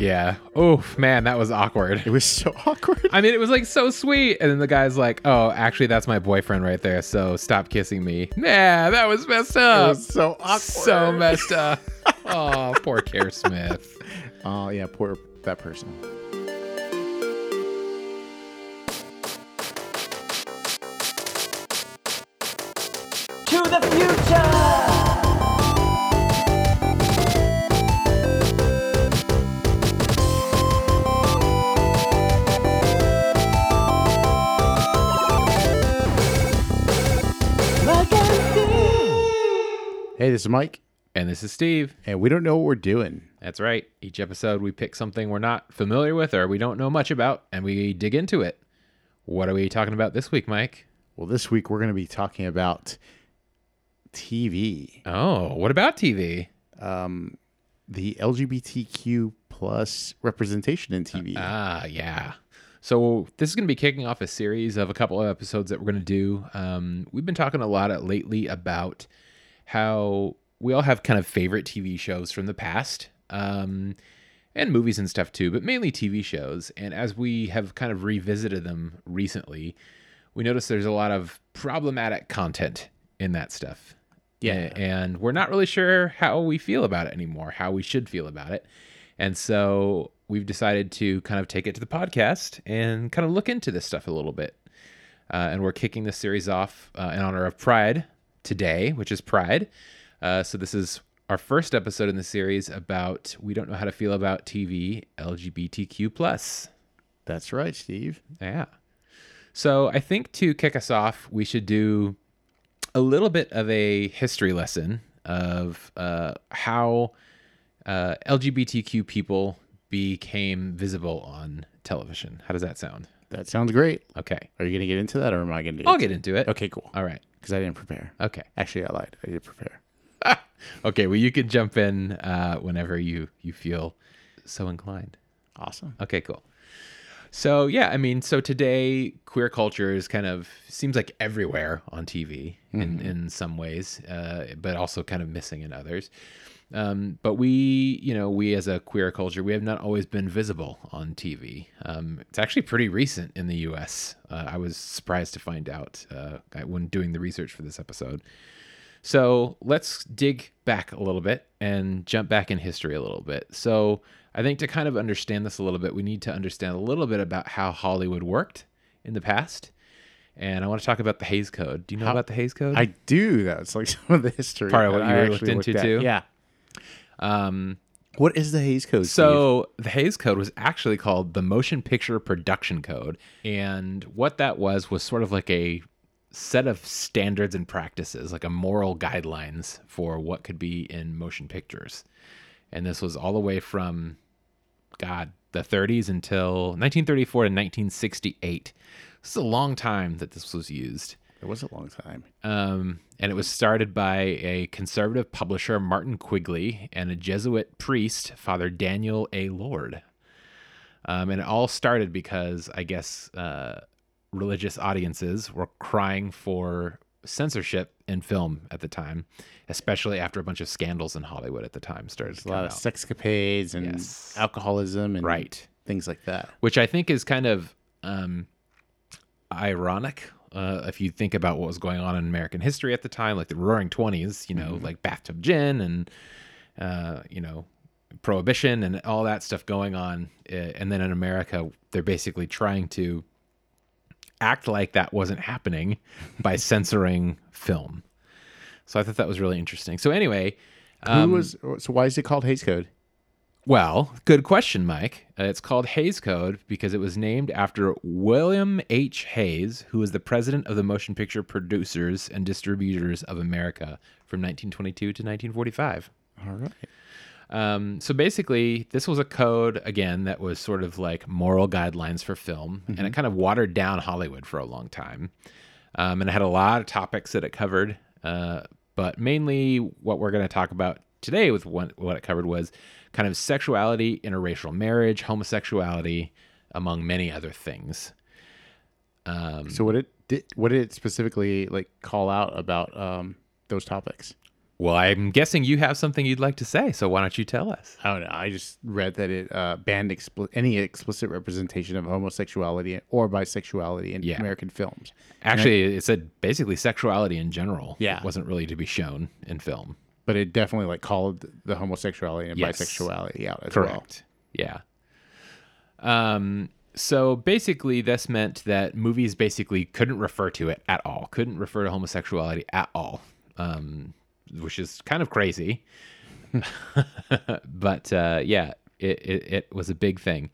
Yeah. Oh man, that was awkward. It was so awkward. I mean, it was like so sweet, and then the guy's like, "Oh, actually, that's my boyfriend right there. So stop kissing me." Nah, that was messed It up. was so awkward. so messed up. oh, poor Kerr Smith. Oh yeah, poor that person. Hey, this is Mike, And this is Steve. and we don't know what we're doing. That's right. Each episode, we pick something we're not familiar with or we don't know much about, and we dig into it. What are we talking about this week, Mike? Well, this week we're going to be talking about TV, Oh, what about TV? Um, the LGBTQ plus representation in TV. Ah, yeah. So this is going to be kicking off a series of a couple of episodes that we're going to do. Um, we've been talking a lot lately about how we all have kind of favorite TV shows from the past, um, and movies and stuff too, but mainly TV shows. And as we have kind of revisited them recently, we notice there's a lot of problematic content in that stuff. Yeah. And we're not really sure how we feel about it anymore, how we should feel about it. And so we've decided to kind of take it to the podcast and kind of look into this stuff a little bit. Uh, and we're kicking this series off uh, in honor of Pride today, which is Pride. Uh, so this is our first episode in the series about we don't know how to feel about TV LGBTQ plus. That's right, Steve. Yeah. So I think to kick us off, we should do a little bit of a history lesson of uh, how uh, LGBTQ people became visible on television. How does that sound? That sounds great. Okay. Are you going to get into that, or am I going to? I'll get into it. Okay, cool. All right. Because I didn't prepare. Okay. Actually, I lied. I did prepare. Okay. Well, you can jump in uh, whenever you you feel so inclined. Awesome. Okay, cool. So yeah, I mean, so today queer culture is kind of seems like everywhere on TV in in some ways, uh, but also kind of missing in others. Um, but we, you know, we as a queer culture, we have not always been visible on TV. Um, it's actually pretty recent in the U.S. Uh, I was surprised to find out uh, when doing the research for this episode. So let's dig back a little bit and jump back in history a little bit. So I think to kind of understand this a little bit, we need to understand a little bit about how Hollywood worked in the past. And I want to talk about the Hays Code. Do you know How- about the Hays Code? I do. That's like some of the history. Part of what I you looked into at. too? Yeah. Um, What is the Hays Code? Steve? So the Hayes Code was actually called the Motion Picture Production Code, and what that was was sort of like a set of standards and practices, like a moral guidelines for what could be in motion pictures. And this was all the way from God the 30s until 1934 to 1968. This is a long time that this was used. It was a long time. Um, and it was started by a conservative publisher, Martin Quigley, and a Jesuit priest, Father Daniel A. Lord. Um, and it all started because I guess uh, religious audiences were crying for censorship in film at the time, especially after a bunch of scandals in Hollywood at the time started to A lot come of out. sexcapades and Yes. alcoholism and Right. things like that. which I think is kind of um, ironic uh, if you think about what was going on in American history at the time, like the Roaring Twenties, you know, like bathtub gin and uh, you know prohibition and all that stuff going on, uh, and then in America, they're basically trying to act like that wasn't happening by censoring film. So I thought that was really interesting. So anyway, um, Who was so? Why is it called Hays Code? Well, good question, Mike. Uh, it's called Hays Code because it was named after William H. Hays, who was the president of the Motion Picture Producers and Distributors of America from 1922 to 1945. All right. Um, so basically, this was a code again that was sort of like moral guidelines for film, and it kind of watered down Hollywood for a long time. Um, and it had a lot of topics that it covered, uh, but mainly what we're going to talk about today with what, what it covered was kind of sexuality, interracial marriage, homosexuality, among many other things. Um, So what it did? What did it specifically like call out about um, those topics? Well, I'm guessing you have something you'd like to say, so why don't you tell us? I don't know. I just read that it uh, banned expli- any explicit representation of homosexuality or bisexuality in Yeah. American films. Actually, it said basically sexuality in general. Yeah. wasn't really to be shown in film. But it definitely like called the homosexuality and Yes. bisexuality out as well. Correct. Yeah. Um. So basically, this meant that movies basically couldn't refer to it at all. Couldn't refer to homosexuality at all. Um, which is kind of crazy. but uh, yeah, it, it it was a big thing.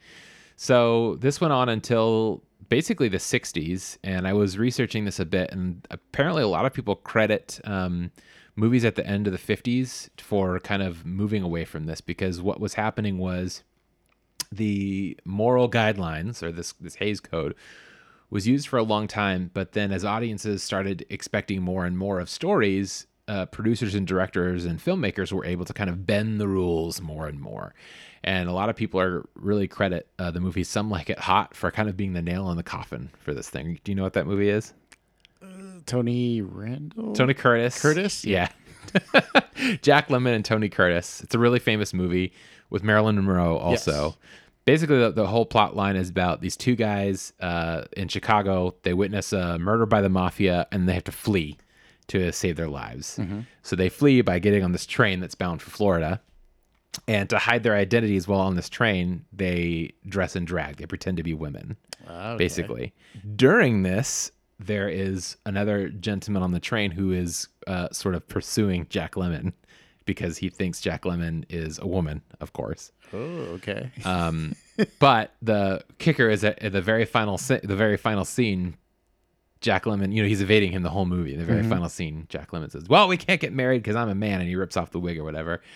So this went on until basically the 60s, and I was researching this a bit, and apparently a lot of people credit um, movies at the end of the 50s for kind of moving away from this because what was happening was the moral guidelines or this this Hays Code was used for a long time, but then as audiences started expecting more and more of stories, uh, producers and directors and filmmakers were able to kind of bend the rules more and more. And a lot of people are really credit uh, the movie Some Like It Hot for kind of being the nail in the coffin for this thing. Do you know what that movie is? Tony Randall? Tony Curtis. Curtis? Yeah. Jack Lemmon and Tony Curtis. It's a really famous movie with Marilyn Monroe also. Yes. Basically, the, the whole plot line is about these two guys uh, in Chicago. They witness a murder by the mafia and they have to flee to save their lives. So they flee by getting on this train that's bound for Florida. And to hide their identities while on this train, they dress in drag. They pretend to be women Okay. basically. During this, there is another gentleman on the train who is uh, sort of pursuing Jack Lemmon because he thinks Jack Lemmon is a woman, of course. Oh, okay. Um, but the kicker is that at the very final, se- the very final scene, Jack Lemmon, you know, he's evading him the whole movie. In the very final scene, Jack Lemmon says, "Well, we can't get married because I'm a man," and he rips off the wig or whatever.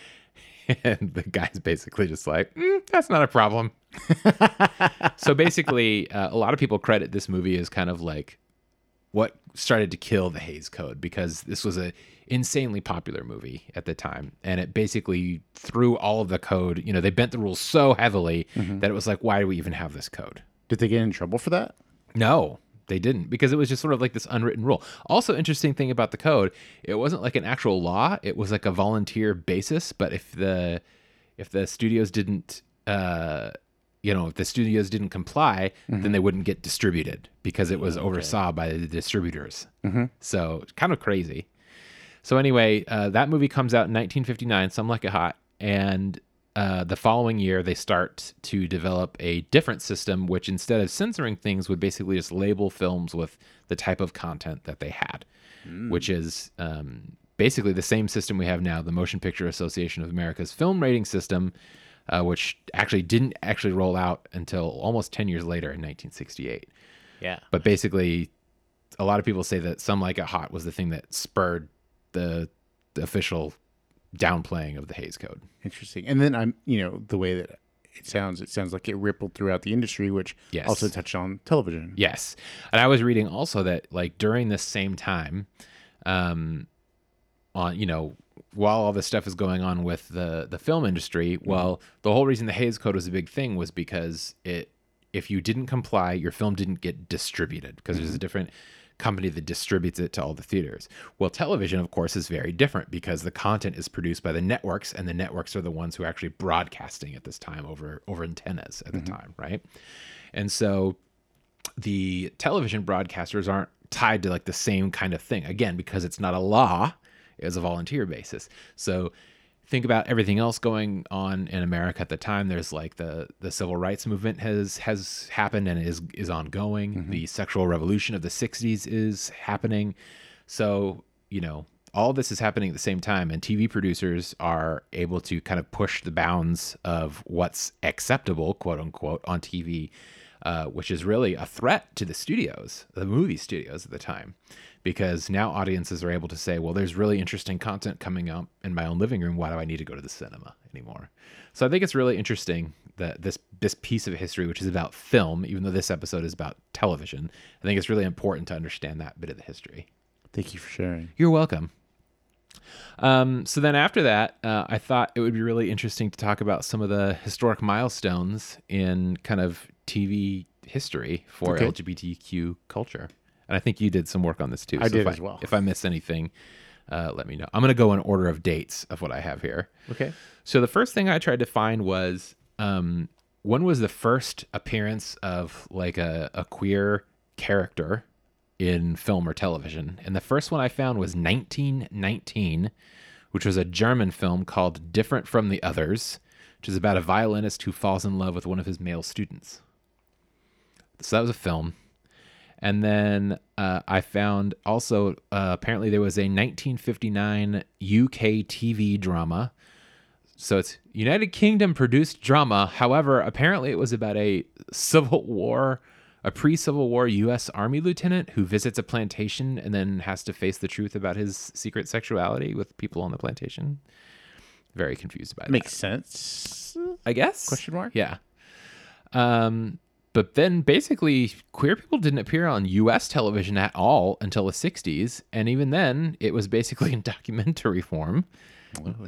And the guy's basically just like, "Mm, "That's not a problem." so basically, uh, a lot of people credit this movie as kind of like what started to kill the Hays Code because this was a insanely popular movie at the time, and it basically threw all of the code. You know, they bent the rules so heavily that it was like, why do we even have this code? Did they get in trouble for that? No, they didn't because it was just sort of like this unwritten rule. Also, interesting thing about the code, it wasn't like an actual law; it was like a volunteer basis. But if the if the studios didn't, uh, you know, if the studios didn't comply, then they wouldn't get distributed because it was oversaw by the distributors. So kind of crazy. So anyway, uh, that movie comes out in 1959, Some Like It Hot, and uh, the following year they start to develop a different system, which instead of censoring things, would basically just label films with the type of content that they had, which is um, basically the same system we have now, the Motion Picture Association of America's film rating system, uh, which actually didn't actually roll out until almost 10 years later in 1968. Yeah. But basically, a lot of people say that Some Like It Hot was the thing that spurred the, the official downplaying of the Hays Code. Interesting. And then I'm, you know, the way that it sounds, it sounds like it rippled throughout the industry, which Yes. also touched on television. Yes. And I was reading also that like during this same time, um, on you know, while all this stuff is going on with the the film industry, mm-hmm. well, the whole reason the Hays Code was a big thing was because it if you didn't comply, your film didn't get distributed because there's a mm-hmm. different company that distributes it to all the theaters. Well, television, of course, is very different because the content is produced by the networks, and the networks are the ones who are actually broadcasting at this time over over antennas at the mm-hmm. time, right? And so the television broadcasters aren't tied to like the same kind of thing again because it's not a law it's a volunteer basis. So think about everything else going on in america at the time. There's like the the civil rights movement has has happened and is is ongoing. Mm-hmm. The sexual revolution of the 60s is happening. So you know all this is happening at the same time and tv producers are able to kind of push the bounds of what's acceptable quote unquote on tv uh, which is really a threat to the studios, the movie studios at the time, because now audiences are able to say, well, there's really interesting content coming up in my own living room. Why do I need to go to the cinema anymore? So I think it's really interesting that this this piece of history, which is about film, even though this episode is about television, I think it's really important to understand that bit of the history. Thank you for sharing. You're welcome. Um, so then after that, uh, I thought it would be really interesting to talk about some of the historic milestones in kind of TV history for Okay. LGBTQ culture. And I think you did some work on this too. I did if as well. If I miss anything, uh, let me know. I'm going to go in order of dates of what I have here. Okay. So the first thing I tried to find was um, when was the first appearance of like a, a queer character in film or television? And the first one I found was 1919, which was a German film called Different from the Others, which is about a violinist who falls in love with one of his male students. So that was a film. And then uh, I found also uh, apparently there was a 1959 UK TV drama. So it's United Kingdom produced drama. However, apparently it was about a Civil War, a pre Civil War U.S. Army lieutenant who visits a plantation and then has to face the truth about his secret sexuality with people on the plantation. Very confused by that. Makes sense. I guess. Question mark? Yeah. Um, but then basically, queer people didn't appear on U.S. television at all until the '60s, and even then, it was basically in documentary form.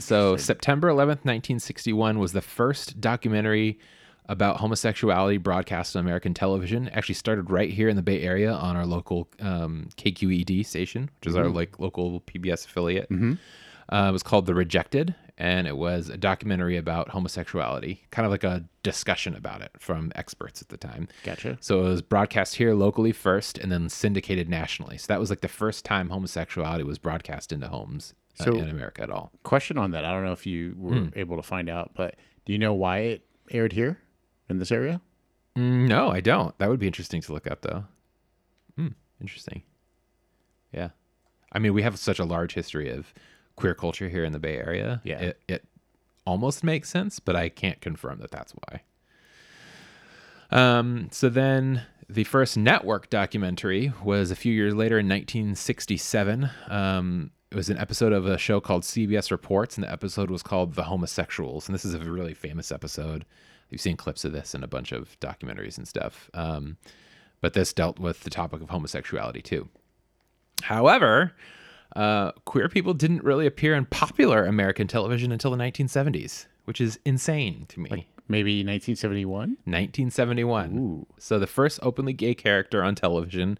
So September 11th, 1961 was the first documentary about homosexuality broadcast on American television. Actually started right here in the Bay Area on our local um, KQED station, which is our like local PBS affiliate. Uh, it was called The Rejected, and it was a documentary about homosexuality, kind of like a discussion about it from experts at the time. Gotcha. So it was broadcast here locally first, and then syndicated nationally. So that was like the first time homosexuality was broadcast into homes uh, So- in America at all. Question on that. I don't know if you were able to find out, but do you know why it aired here in this area? Mm, no, I don't. That would be interesting to look up, though. Hmm, interesting. Yeah, I mean, we have such a large history of queer culture here in the Bay Area. Yeah. it, it almost makes sense, but I can't confirm that that's why. Um, so then the first network documentary was a few years later in 1967. Um, it was an episode of a show called CBS Reports, and the episode was called The Homosexuals. And this is a really famous episode. You've seen clips of this in a bunch of documentaries and stuff. Um, but this dealt with the topic of homosexuality too. However, uh, queer people didn't really appear in popular American television until the 1970s, which is insane to me. Maybe 1971? 1971. Ooh. So the first openly gay character on television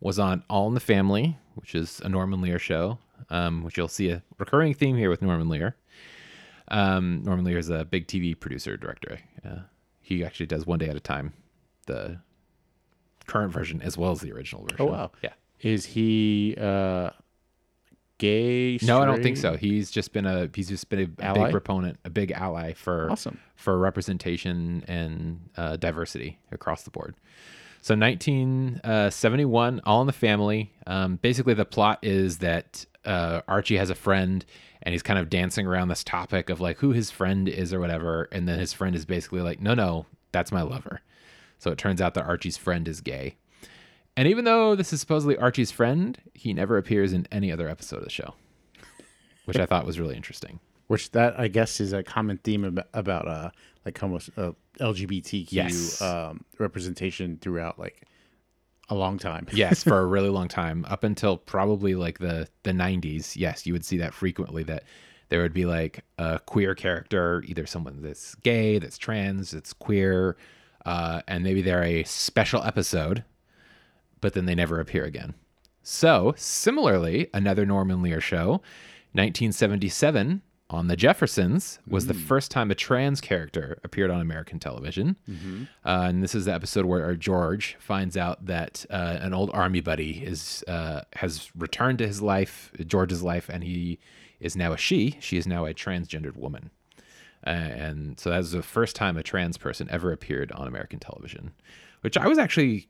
was on All in the Family, which is a Norman Lear show, um, which you'll see a recurring theme here with Norman Lear. Um, Norman Lear is a big TV producer director. Uh, he actually does One Day at a Time, the current version as well as the original version. Oh, wow. Yeah. Is he uh, gay? No, I don't think so. He's just been a he's just been a, a Ally? big proponent, a big ally for Awesome. for representation and uh, diversity across the board. So 1971, All in the Family. Um, basically, the plot is that uh, Archie has a friend, and he's kind of dancing around this topic of like who his friend is or whatever, and then his friend is basically like, "No, no, that's my lover." So it turns out that Archie's friend is gay. And even though this is supposedly Archie's friend, he never appears in any other episode of the show, which I thought was really interesting. Which that I guess is a common theme about, about uh like homo uh, LGBTQ Yes. um, representation throughout like a long time. yes, for a really long time, up until probably like the the 90s. Yes, you would see that frequently that there would be like a queer character, either someone that's gay, that's trans, that's queer, uh, and maybe they're a special episode, but then they never appear again. So, similarly, another Norman Lear show, 1977 on The Jeffersons was the first time a trans character appeared on American television. Uh, and this is the episode where George finds out that uh, an old army buddy is uh, has returned to his life, George's life, and he is now a she. She is now a transgendered woman. Uh, and so that was the first time a trans person ever appeared on American television, which I was actually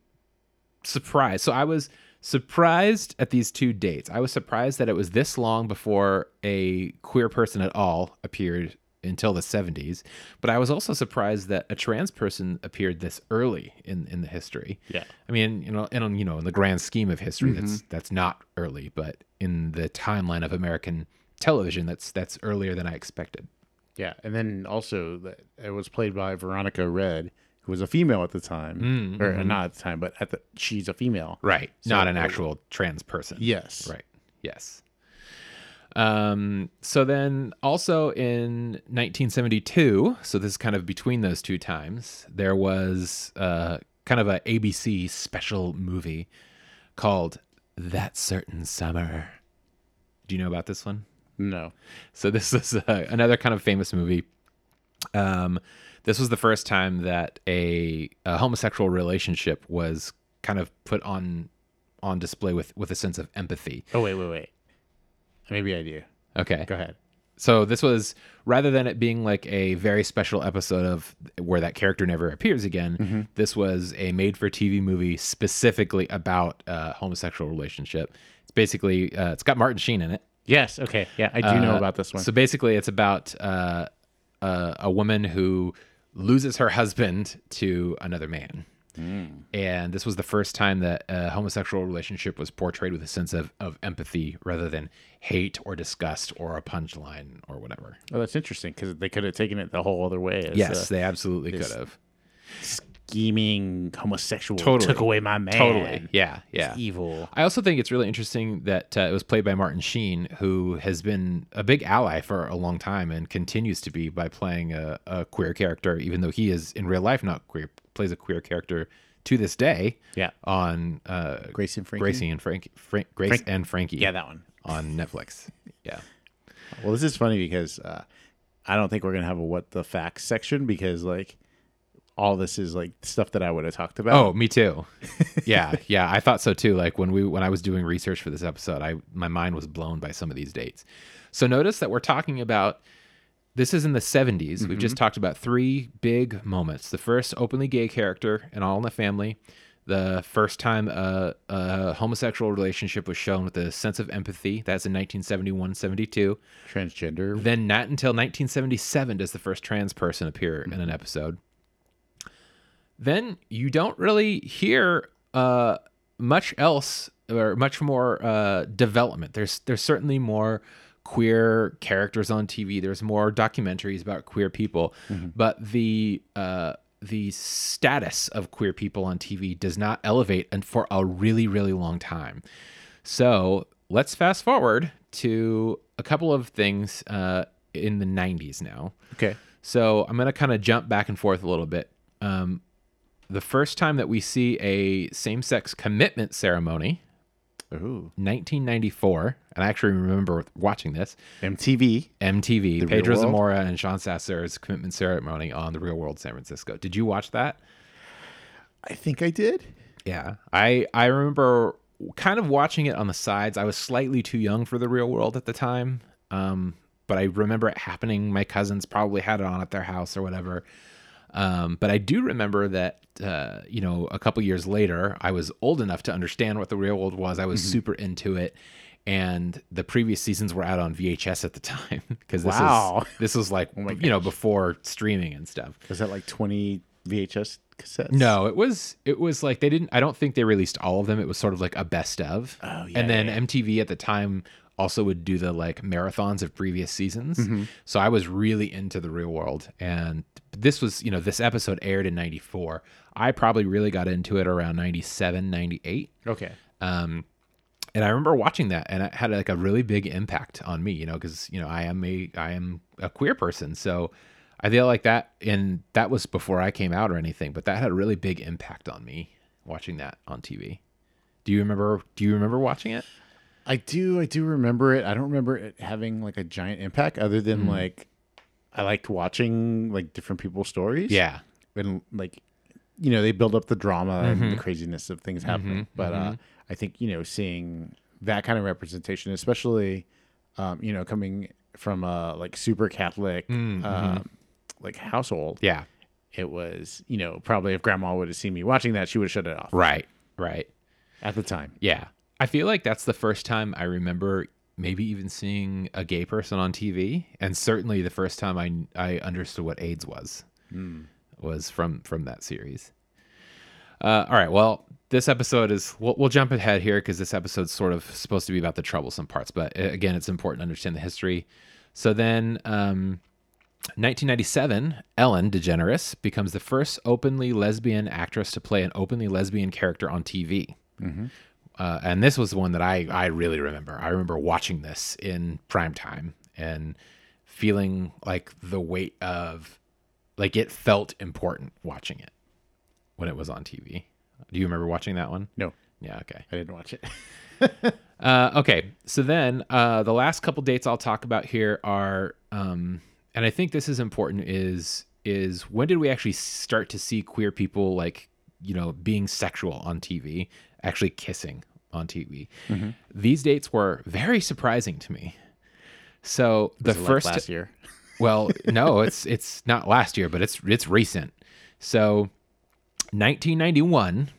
surprised. So I was surprised at these two dates. I was surprised that it was this long before a queer person at all appeared until the 70s, but I was also surprised that a trans person appeared this early in in the history. Yeah. I mean, you know, in you know, in the grand scheme of history, that's mm-hmm. that's not early, but in the timeline of American television, that's that's earlier than I expected. Yeah, and then also that it was played by Veronica Redd, who was a female at the time, or uh, not at the time, but at the she's a female. Right. not an actual trans person. Yes. Right. Yes. Um, so then also in 1972, so this is kind of between those two times, there was uh, kind of a ABC special movie called That Certain Summer. Do you know about this one? No. So this is uh, another kind of famous movie. Um, this was the first time that a, a homosexual relationship was kind of put on on display with with a sense of empathy. Oh wait, wait, wait. Maybe I do. Okay. Go ahead. So this was rather than it being like a very special episode of where that character never appears again. This was a made-for-TV movie specifically about a homosexual relationship. It's basically uh, it's got Martin Sheen in it. Yes. Okay. Yeah, I do know Uh, about this one. So basically, it's about uh, uh, a woman who loses her husband to another man. And this was the first time that a homosexual relationship was portrayed with a sense of, of empathy rather than hate or disgust or a punchline or whatever. oh, that's interesting because they could have taken it the whole other way. Yes, uh, they absolutely could have. Scheming homosexual Totally. took away my man. Totally. Yeah. Yeah. It's evil. I also think it's really interesting that uh, it was played by Martin Sheen, who has been a big ally for a long time and continues to be by playing a, a queer character, even though he is in real life not queer, plays a queer character to this day Yeah. on uh, Grace and Frankie. Gracie and Frank, Frank Grace Frank- and Frankie. Yeah, that one. on Netflix. Yeah. Well, this is funny because uh, I don't think we're gonna have a what the facts section because like all this is like stuff that I would have talked about. Oh, me too. Yeah, yeah, I thought so too. Like when we when I was doing research for this episode, I my mind was blown by some of these dates. So notice that we're talking about this is in the 70s. We've mm-hmm. just talked about three big moments. The first openly gay character in All in the Family, the first time a, a homosexual relationship was shown with a sense of empathy. That's in 1971-72. transgender. Then not until 1977 does the first trans person appear in an episode. Then you don't really hear uh, much else or much more uh, development. There's there's certainly more queer characters on TV. There's more documentaries about queer people, but the uh, the status of queer people on TV does not elevate and for a really really long time. So let's fast forward to a couple of things uh, in the 90s now. Okay. So I'm going to kind of jump back and forth a little bit. Um, the first time that we see a same sex commitment ceremony, Ooh. 1994, and I actually remember watching this MTV. MTV, The Pedro Zamora and Sean Sasser's commitment ceremony on the Real World San Francisco. Did you watch that? I think I did. Yeah, I I remember kind of watching it on the sides. I was slightly too young for the real world at the time, um, but I remember it happening. My cousins probably had it on at their house or whatever. Um, but I do remember that uh, you know a couple years later, I was old enough to understand what the real world was. I was super into it. And the previous seasons were out on VHS at the time because this Wow. is this was like my you know before streaming and stuff. Was that like 20 VHS cassettes? No, it was it was like they didn't. I don't think they released all of them. It was sort of like a best of. Oh, yeah, And then yeah, MTV at the time also would do the like marathons of previous seasons. Mm-hmm. So I was really into the real world, and this was you know this episode aired in '94. I probably really got into it around 97, 98. Okay. Um, and I remember watching that, and it had like a really big impact on me, you know, because you know I am a I am a queer person, so I feel like that, and that was before I came out or anything, but that had a really big impact on me watching that on TV. Do you remember? Do you remember watching it? I do. I do remember it. I don't remember it having like a giant impact other than like I liked watching like different people's stories. Yeah, and like you know they build up the drama and the craziness of things happening but uh i think you know seeing that kind of representation especially um you know coming from a like super catholic um like household yeah, it was you know probably if grandma would have seen me watching that she would have shut it off right, right. at the time Yeah. I feel like that's the first time I remember maybe even seeing a gay person on TV, and certainly the first time I I understood what AIDS was was from from that series. Uh, all right, well, this episode is we'll, we'll jump ahead here because this episode's sort of supposed to be about the troublesome parts, but uh, again, it's important to understand the history. So then, um, 1997, Ellen DeGeneres becomes the first openly lesbian actress to play an openly lesbian character on TV. Uh, and this was one that I, I really remember. I remember watching this in prime time and feeling like the weight of, like, it felt important watching it when it was on TV. Do you remember watching that one? no Yeah, okay. i didn't watch it uh, okay, so then uh, the last couple dates I'll talk about here are, um, and I think this is important is is when did we actually start to see queer people like you know being sexual on TV, actually kissing on TV? Mm-hmm. These dates were very surprising to me. So the it like first last year. well, no, it's it's not last year, but it's it's recent. So, 1991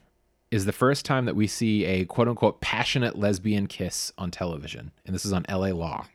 is the first time that we see a quote unquote passionate lesbian kiss on television, and this is on LA Law.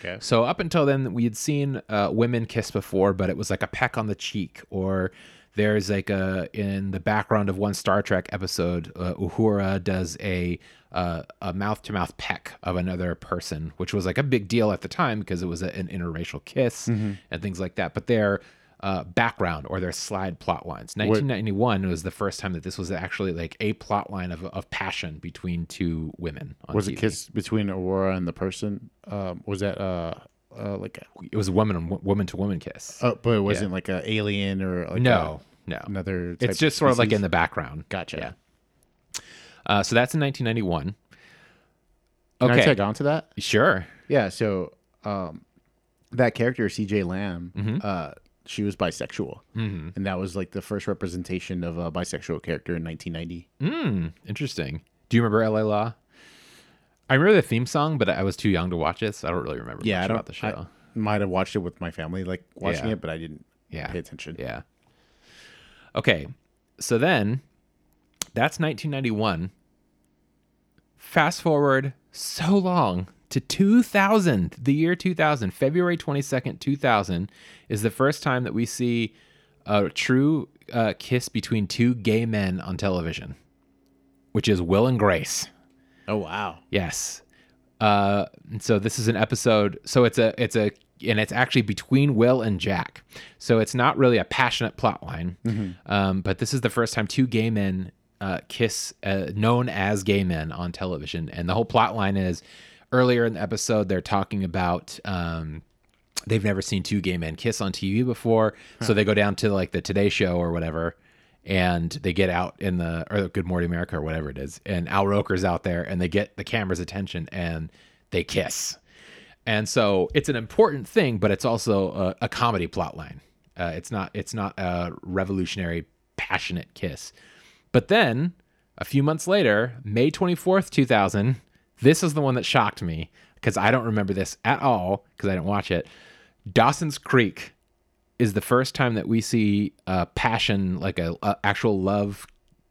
Okay. So up until then, we had seen uh, women kiss before, but it was like a peck on the cheek, or there's like a in the background of one Star Trek episode, uh, Uhura does a uh, a mouth to mouth peck of another person, which was like a big deal at the time because it was a, an interracial kiss and things like that. But their uh, background or their slide plot lines. 1991 was the first time that this was actually like a plot line of, of passion between two women. On Was TV. a kiss between Aurora and the person? Um, was that uh, like a, It was a woman woman to woman kiss. oh, but it wasn't like a alien or like No, no. another. type It's just sort of like in the background. Gotcha. Yeah. Uh, so that's in 1991. Can Okay. I tag on to that? Sure. Yeah. So, um, that character C.J. Lamb, Mm-hmm. uh, she was bisexual, mm-hmm. and that was like the first representation of a bisexual character in 1990. Mm, interesting. Do you remember LA Law? I remember the theme song, but I was too young to watch it, so I don't really remember Yeah, much I don't. about the show. I might have watched it with my family, like watching Yeah. it, but I didn't Yeah. pay attention. Yeah. Okay. So then that's 1991. Fast forward so long to 2000, the year 2000, February 22nd, 2000 is the first time that we see a true uh, kiss between two gay men on television, which is Will and Grace. Oh wow. Yes. Uh, so this is an episode. So it's a it's a and it's actually between Will and Jack. So it's not really a passionate plot line. Um, but this is the first time two gay men uh, kiss, uh, known as gay men, on television. And the whole plot line is earlier in the episode they're talking about. Um, they've never seen two gay men kiss on TV before, so they go down to like the Today Show or whatever, and they get out in the or Good Morning America or whatever it is, and Al Roker's out there, and they get the camera's attention and they kiss, and so it's an important thing, but it's also a, a comedy plot line. Uh, it's not it's not a revolutionary passionate kiss, but then a few months later, May twenty fourth, two thousand. This is the one that shocked me because I don't remember this at all because I didn't watch it. Dawson's Creek is the first time that we see a passion, like a, a actual love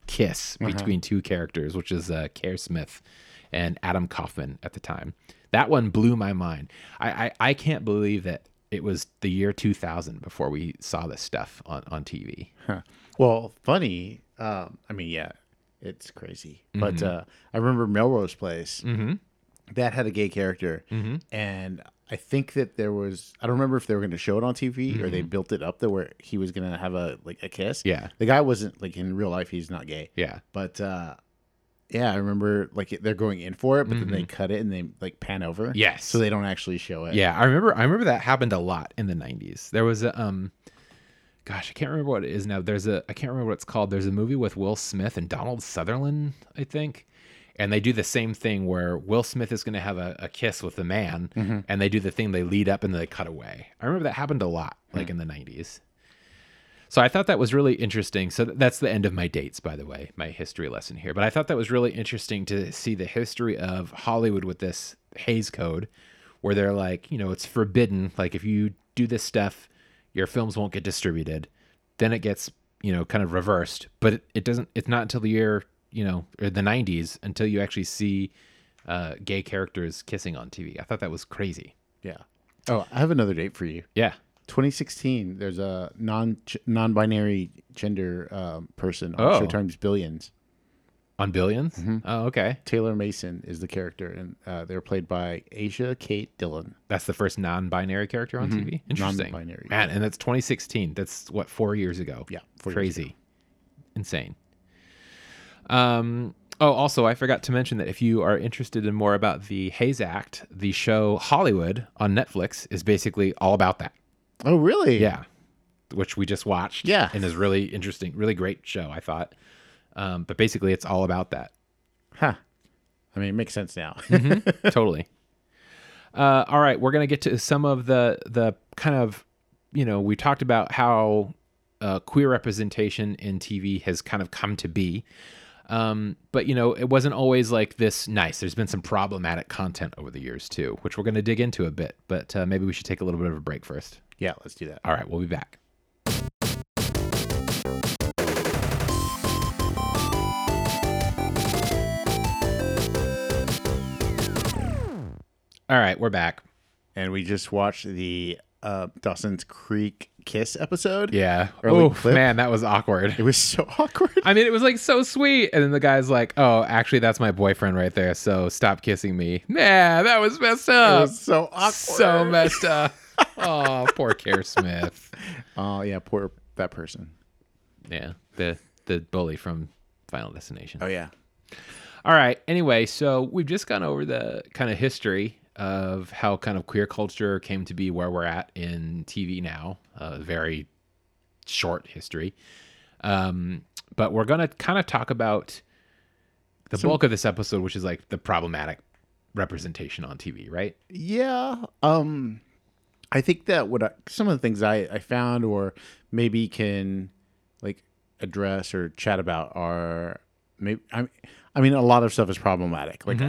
kiss between two characters, which is uh, Kerr Smith and Adam Kaufman at the time. That one blew my mind. I, I, I can't believe that it was the year 2000 before we saw this stuff on, on TV. Huh. Well, funny. Um, I mean, yeah, it's crazy. But Mm-hmm. uh, I remember Melrose Place. That had a gay character, Mm-hmm. and I think that there was. I don't remember if they were going to show it on TV or they built it up there where he was going to have a like a kiss. Mm-hmm. Yeah. the guy wasn't like in real life. He's not gay. Yeah. But uh, yeah, I remember like they're going in for it, but then they cut it and they like pan over. Mm-hmm. Yes. so they don't actually show it. Yeah, I remember. I remember that happened a lot in the '90s. There was a um, gosh, I can't remember what it is now. There's a I can't remember what it's called. There's a movie with Will Smith and Donald Sutherland, I think, and they do the same thing where Will Smith is going to have a, a kiss with a man, mm-hmm. and they do the thing they lead up and they cut away. I remember that happened a lot, hmm. like in the '90s. So I thought that was really interesting. So that's the end of my dates, by the way, my history lesson here. But I thought that was really interesting to see the history of Hollywood with this Hays Code, where they're like, you know, it's forbidden. Like if you do this stuff, your films won't get distributed. Then it gets, you know, kind of reversed. But it, it doesn't. It's not until the year, you know, or the '90s until you actually see uh, gay characters kissing on TV. I thought that was crazy. yeah. Oh, I have another date for you. Yeah. 2016. There's a non non-binary gender um, person on Oh. Showtime's Billions. On Billions Oh, okay. Taylor Mason is the character, and uh, they're played by Asia Kate Dillon. That's the first non-binary character on TV. Interesting, Non-binary, man. And that's 2016. That's what four years ago. Yeah, crazy, insane. Um. Oh, also, I forgot to mention that if you are interested in more about the Hays Act, the show Hollywood on Netflix is basically all about that. Oh, really? Yeah, which we just watched. Yeah. and is really interesting, really great show. I thought. Um, but basically, it's all about that. Huh. I mean, it makes sense now. totally. Uh, all right, we're gonna get to some of the the kind of you know we talked about how uh, queer representation in TV has kind of come to be, um, but you know it wasn't always like this nice. There's been some problematic content over the years too, which we're gonna dig into a bit. But uh, maybe we should take a little bit of a break first. yeah, let's do that. All right, we'll be back. All right, we're back. And we just watched the uh, Dawson's Creek kiss episode. Yeah. Oh man, that was awkward. It was so awkward. I mean, it was like so sweet, and then the guy's like, "Oh, actually, that's my boyfriend right there. So stop kissing me." Nah, that was messed It up. was so awkward. so messed up. oh, poor Kerr Smith. Oh yeah, poor that person. Yeah, the the bully from Final Destination. Oh yeah. All right. Anyway, so we've just gone over the kind of history of how kind of queer culture came to be where we're at in TV now. A very short history. Um, but we're going to kind of talk about the bulk of this episode, which is like the problematic representation on TV, right? Yeah. Um, I think that what I, some of the things I, I found or maybe can like address or chat about are maybe I, I mean a lot of stuff is problematic. Like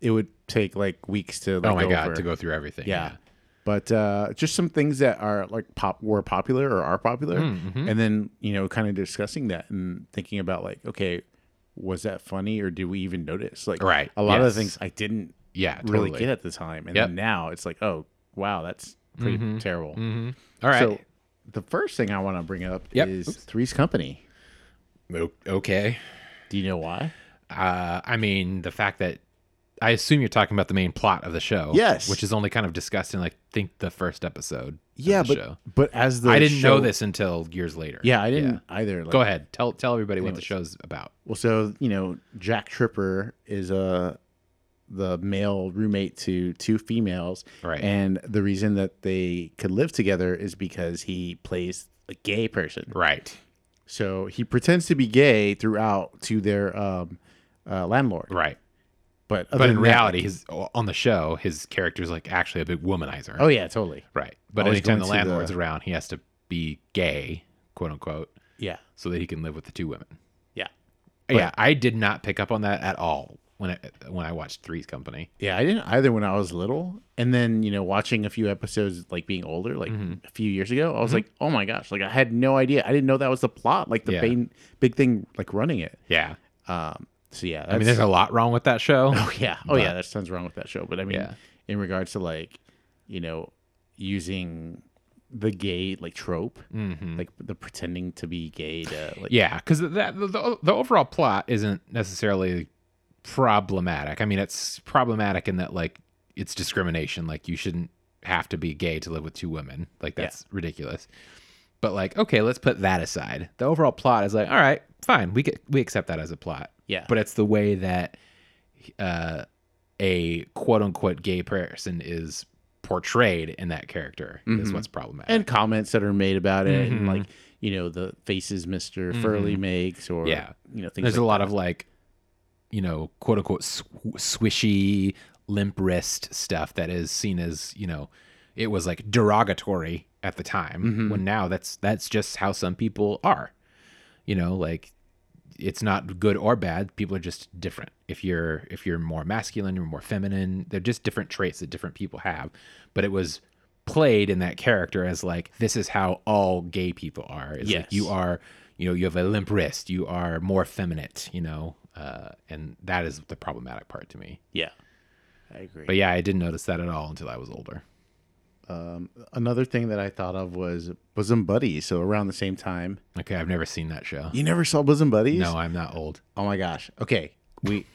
it would take like weeks to like, Mm-hmm. oh my go God, over. to go through everything. Yeah. But uh, just some things that are like pop were popular or are popular, Mm-hmm. and then you know, kind of discussing that and thinking about like, okay, was that funny or did we even notice? Like, Right, a lot of the things I didn't Yeah. really totally. get at the time, and Yep. then now it's like, oh wow, that's pretty terrible. Mhm. All right. So the first thing I want to bring up Yep. is Oops. Three's Company. Okay. Do you know why? Uh, I mean, the fact that I assume you're talking about the main plot of the show. Yes. Which is only kind of discussed in, like, think the first episode. Yeah, of the but show. but as the I didn't know this until years later. Yeah, I didn't either. Like, Go ahead. Tell tell everybody what the show's about. Well, so you know, Jack Tripper is a the male roommate to two females, Right. And the reason that they could live together is because he plays a gay person. Right. So he pretends to be gay throughout to their um, uh, landlord, Right. But But in than that- reality, his on the show, his character's like actually a big womanizer. oh yeah, totally, Right. But Always anytime the to the- landlord's around, he has to be gay, quote unquote, yeah, so that he can live with the two women. yeah, yeah, I did not pick up on that at all when I when I watched Three's Company. yeah. I didn't either when I was little, and then you know, watching a few episodes like being older, like Mm-hmm. a few years ago, I was like, oh my gosh, like I had no idea. I didn't know that was the plot, like the Yeah. main big thing, like running it. Yeah. Um, so yeah, I mean, there's a lot wrong with that show. Oh yeah. Oh yeah. But- There's tons wrong with that show. But I mean, Yeah. in regards to like, you know, using the gay like trope, like the pretending to be gay to like. Mm-hmm. Yeah, because that the, the, the overall plot isn't necessarily problematic. I mean, it's problematic in that like it's discrimination. Like you shouldn't have to be gay to live with two women. Like that's ridiculous. But like, okay, let's put that aside. The overall plot is like, all right, fine, we get we accept that as a plot. Yeah. But it's the way that uh, a quote unquote gay person is portrayed in that character is what's problematic. And comments that are made about it, and like you know the faces Mister Furley makes, or Mm-hmm. Yeah. you know things. There's like a lot of like, you know, quote unquote sw- swishy, limp wrist stuff that is seen as, you know, it was like derogatory at the time. Mm-hmm. When now that's that's just how some people are. You know, like it's not good or bad. People are just different. If you're if you're more masculine, you're more feminine. They're just different traits that different people have. But it was played in that character as like this is how all gay people are. It's like Yes. you are, you know, you have a limp wrist. You are more effeminate. You know, uh, and that is the problematic part to me. yeah. I agree. But yeah, I didn't notice that at all until I was older. Another thing that I thought of was Bosom Buddies. So around the same time, Okay, I've never seen that show. you never saw Bosom Buddies? No, I'm not old. Oh my gosh. Okay, we,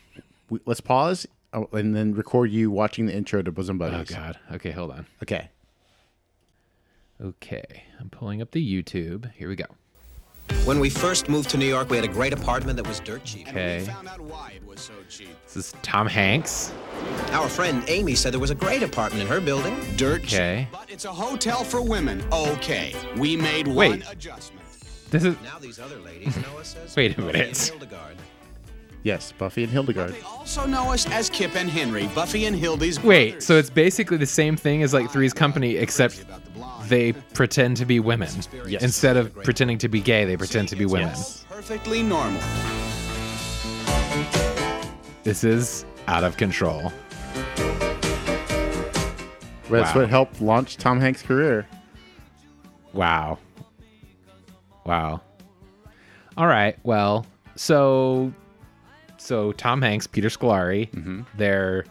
we let's pause uh, and then record you watching the intro to Bosom Buddies. Oh God. Okay, hold on. Okay. Okay, I'm pulling up the YouTube. Here we go. When we first moved to New York, we had a great apartment that was dirt cheap. Okay, Found out why it was so cheap. this is Tom Hanks. Our friend Amy said there was a great apartment in her building. Dirt Okay. cheap. But it's a hotel for women. Okay. We made Wait. one adjustment. This is Now these other ladies. Wait a minute. And Hildegard. Yes, Buffy and Hildegard. They also know us as Kip and Henry, Buffy and Hildy's Wait, brothers. so it's basically the same thing as like Three's Company, except they pretend to be women. Yes. Instead of pretending to be gay, they pretend to be women. Yes. perfectly normal. This is out of control. That's Wow. what helped launch Tom Hanks' career. Wow. Wow. All right. Well, so so Tom Hanks, Peter Scolari, they're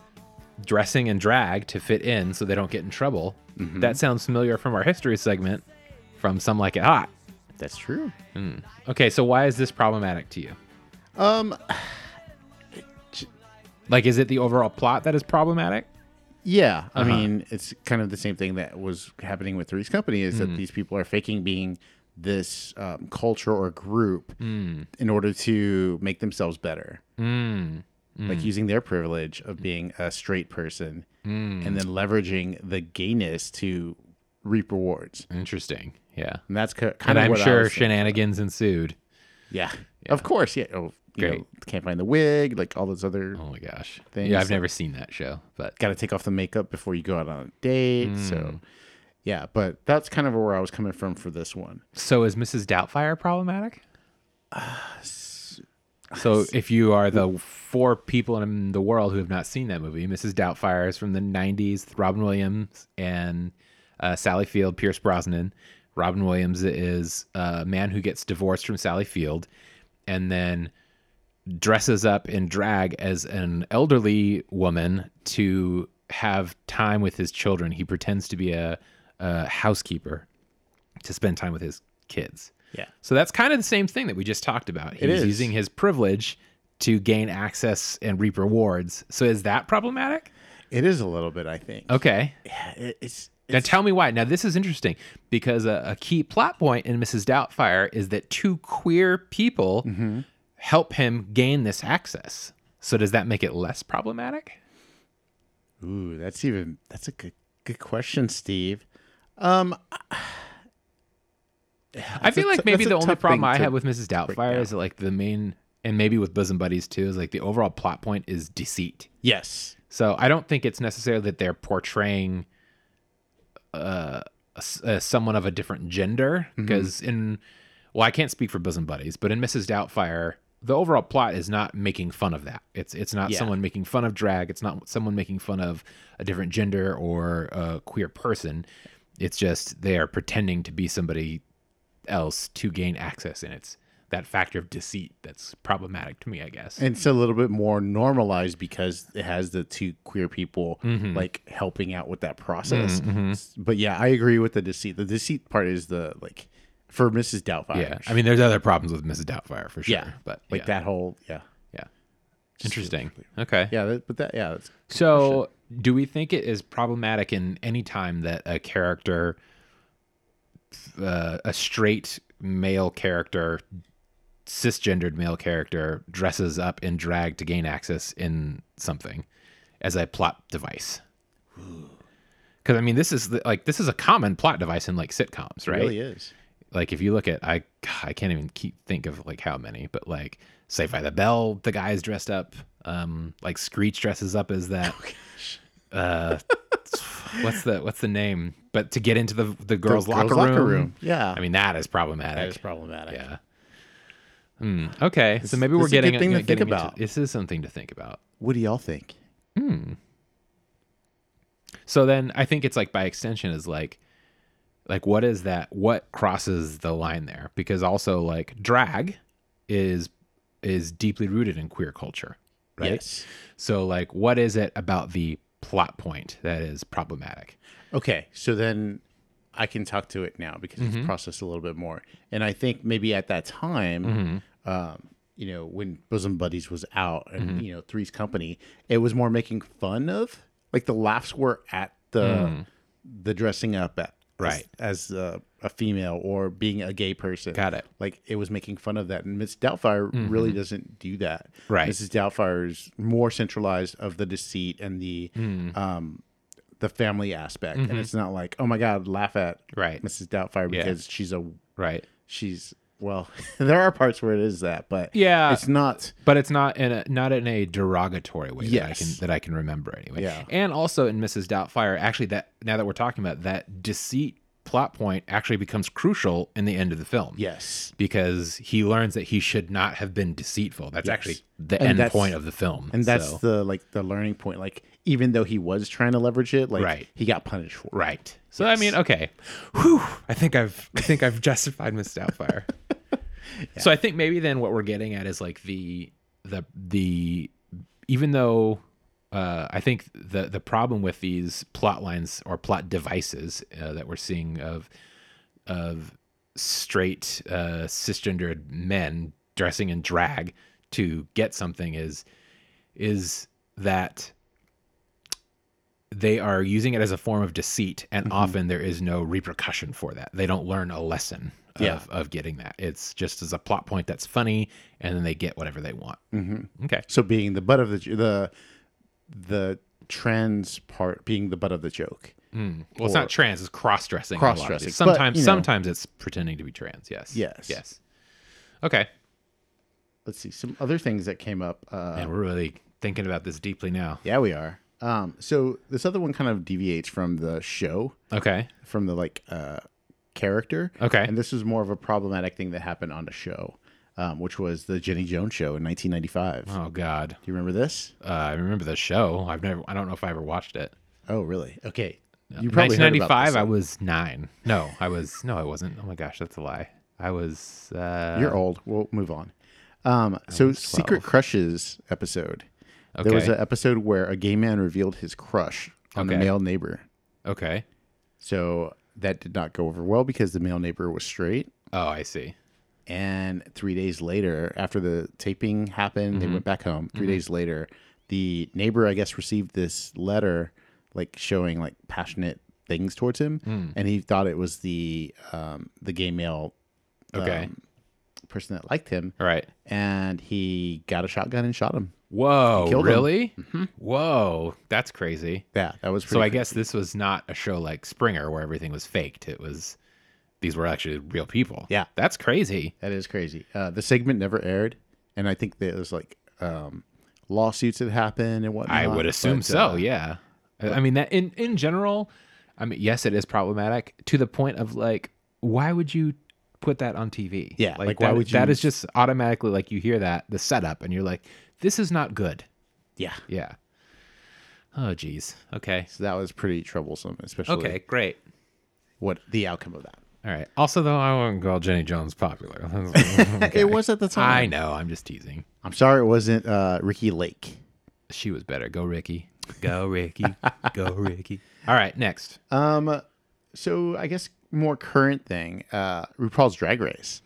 dressing in drag to fit in so they don't get in trouble. That sounds familiar from our history segment from Some Like It Hot. That's true. Okay, so why is this problematic to you? Um, Like, is it the overall plot that is problematic? yeah, I Uh-huh. mean, it's kind of the same thing that was happening with Three's Company is Hmm. that these people are faking being this um, culture or group Hmm. in order to make themselves better. Hmm. Like using their privilege of being a straight person Hmm. and then leveraging the gayness to reap rewards. Interesting. Yeah. And that's kind And of I'm sure shenanigans ensued. Yeah. Of course, yeah. Oh, you Great. know, can't find the wig, like all those other. Oh my gosh. Things yeah, I've never seen that show, but Got to take off the makeup before you go out on a date. So, yeah. But that's kind of where I was coming from for this one. So is Mrs. Doubtfire problematic? so if you are the four people in the world who have not seen that movie, Mrs. Doubtfire is from the '90s. Robin Williams and uh, Sally Field, Pierce Brosnan. Robin Williams is a man who gets divorced from Sally Field, and then dresses up in drag as an elderly woman to have time with his children. He pretends to be a, a housekeeper to spend time with his kids. Yeah. So that's kind of the same thing that we just talked about. He's is. using his privilege to gain access and reap rewards. So is that problematic? It is a little bit, I think. Okay. Yeah, it, it's. Now tell me why. Now this is interesting because a, a key plot point in Mrs. Doubtfire is that two queer people Mm-hmm. help him gain this access. So does that make it less problematic? ooh, that's even. That's a good, good question, Steve. Um, I feel like t- maybe the only problem I have with Mrs. Doubtfire is that like the main and maybe with Bosom Buddies too is like the overall plot point is deceit. yes. So I don't think it's necessarily that they're portraying uh, uh, someone of a different gender Mm-hmm. because in well I can't speak for Bosom Buddies, but in Mrs. Doubtfire the overall plot is not making fun of that. It's it's not Yeah. someone making fun of drag. It's not someone making fun of a different gender or a queer person. It's just they are pretending to be somebody else to gain access, and it's that factor of deceit that's problematic to me, I guess. And it's a little bit more normalized because it has the two queer people Mm-hmm. like helping out with that process. But yeah, I agree with the deceit. The deceit part is the like for Mrs. Doubtfire. Yeah, I mean, there's other problems with Mrs. Doubtfire for sure. yeah, but like yeah, that whole Yeah, interesting. Okay. yeah. That, but that yeah, that's So, do we think it is problematic in any time that a character, uh, a straight male character, cisgendered male character, dresses up in drag to gain access in something as a plot device? Because I mean, this is the, like this is a common plot device in like sitcoms, it right? really is. like if you look at I I can't even keep think of like how many, but like Saved by the Bell, the guy is dressed up. Um, like Screech dresses up as that. uh, what's the what's the name? But to get into the the girls' girls' locker, locker room, room. Yeah. I mean that is problematic. That is problematic. Yeah. Hmm. Okay, so maybe this we're is a getting thing to getting think into- about. this is something to think about. What do y'all think? Hmm. So then I think it's like by extension is like like what is that what crosses the line there? Because also like drag is is deeply rooted in queer culture, right? Yes. So like what is it about the plot point that is problematic? Okay, so then I can talk to it now because Mm-hmm. it's processed a little bit more. And I think maybe at that time, Mm-hmm. um, you know, when Bosom Buddies was out and Mm-hmm. you know Three's Company, it was more making fun of. Like the laughs were at the the dressing up at Mm. Right. as, as a, a female or being a gay person. Got it. Like it was making fun of that, and Miss Doubtfire really doesn't do that. Mm-hmm. Right. Mrs. Doubtfire is more centralized of the deceit and the Mm. um the family aspect, and it's not like oh my god, laugh at Right. Mrs. Doubtfire Yeah. because she's a Right. she's well, there are parts where it is that, but Yeah. it's not. but it's not in a not in a derogatory way that I Yes. can that I can remember anyway. Yeah. And also in Mrs. Doubtfire, actually that now that we're talking about that deceit plot point actually becomes crucial in the end of the film. Yes, Because he learns that he should not have been deceitful. That's Yes. actually the And end point of the film. and that's So- the like the learning point. Like even though he was trying to leverage it, like Right. he got punished for. it. Right. So I mean, okay. Whew. I think I've I think I've justified Miss Doubtfire. So I think maybe then what we're getting at is like the the the even though uh, I think the the problem with these plot lines or plot devices uh, that we're seeing of of straight uh, cisgendered men dressing in drag to get something is is that they are using it as a form of deceit and Mm-hmm. often there is no repercussion for that they don't learn a lesson of, Yeah. of getting that it's just as a plot point that's funny and then they get whatever they want mm-hmm. okay So being the butt of the the the trans part being the butt of the joke. well it's not trans it's a lot of these. Cross-dressing, but, sometimes know- sometimes it's pretending to be trans yes Yes. yes okay Let's see some other things that came up. Uh, and we're really thinking about this deeply now yeah, we are. Um, so this other one kind of deviates from the show, okay from the like uh, character. Okay. And this was more of a problematic thing that happened on the show, um, which was the Jenny Jones show in 1995. Oh god Do you remember this? uh, i remember the show i've never i don't know if i ever watched it Oh, really? Okay. You probably heard about 1995 this. i was nine no i was no i wasn't oh my gosh that's a lie i was uh You're old. We'll move on. Um, so Secret Crushes episode. There was an episode where a gay man revealed his crush on the male neighbor. okay So that did not go over well because the male neighbor was straight. oh i see And three days later, after the taping happened, Mm-hmm. they went back home. 3 days later, the neighbor, I guess, received this letter, like showing like passionate things towards him, Mm. and he thought it was the um, the gay male okay um, person that liked him, all right and he got a shotgun and shot him. Whoa really whoa that's crazy Yeah, that was so pretty i guess this was not a show like springer where everything was faked it was these were actually real people Yeah. that's crazy That is crazy. Uh, the segment never aired, and I think there was like um, lawsuits that happened and whatnot. I would assume but, so. uh, yeah. I I mean that in in general, I mean yes, it is problematic to the point of like, why would you put that on TV? Yeah, like, why that- would That you- is just automatically like you hear that the setup and you're like, this is not good. yeah. Yeah. Oh geez. Okay. So that was pretty troublesome, especially Okay. Great. what the outcome of that. All right. Also, though, I wouldn't call Jenny Jones popular. okay. It was at the time. I know. I'm just teasing. I'm sorry it wasn't uh, Ricki Lake. She was better. Go Ricki. Go Ricki. Go Ricki. All right. Next. Um, so I guess more current thing, uh, RuPaul's Drag Race.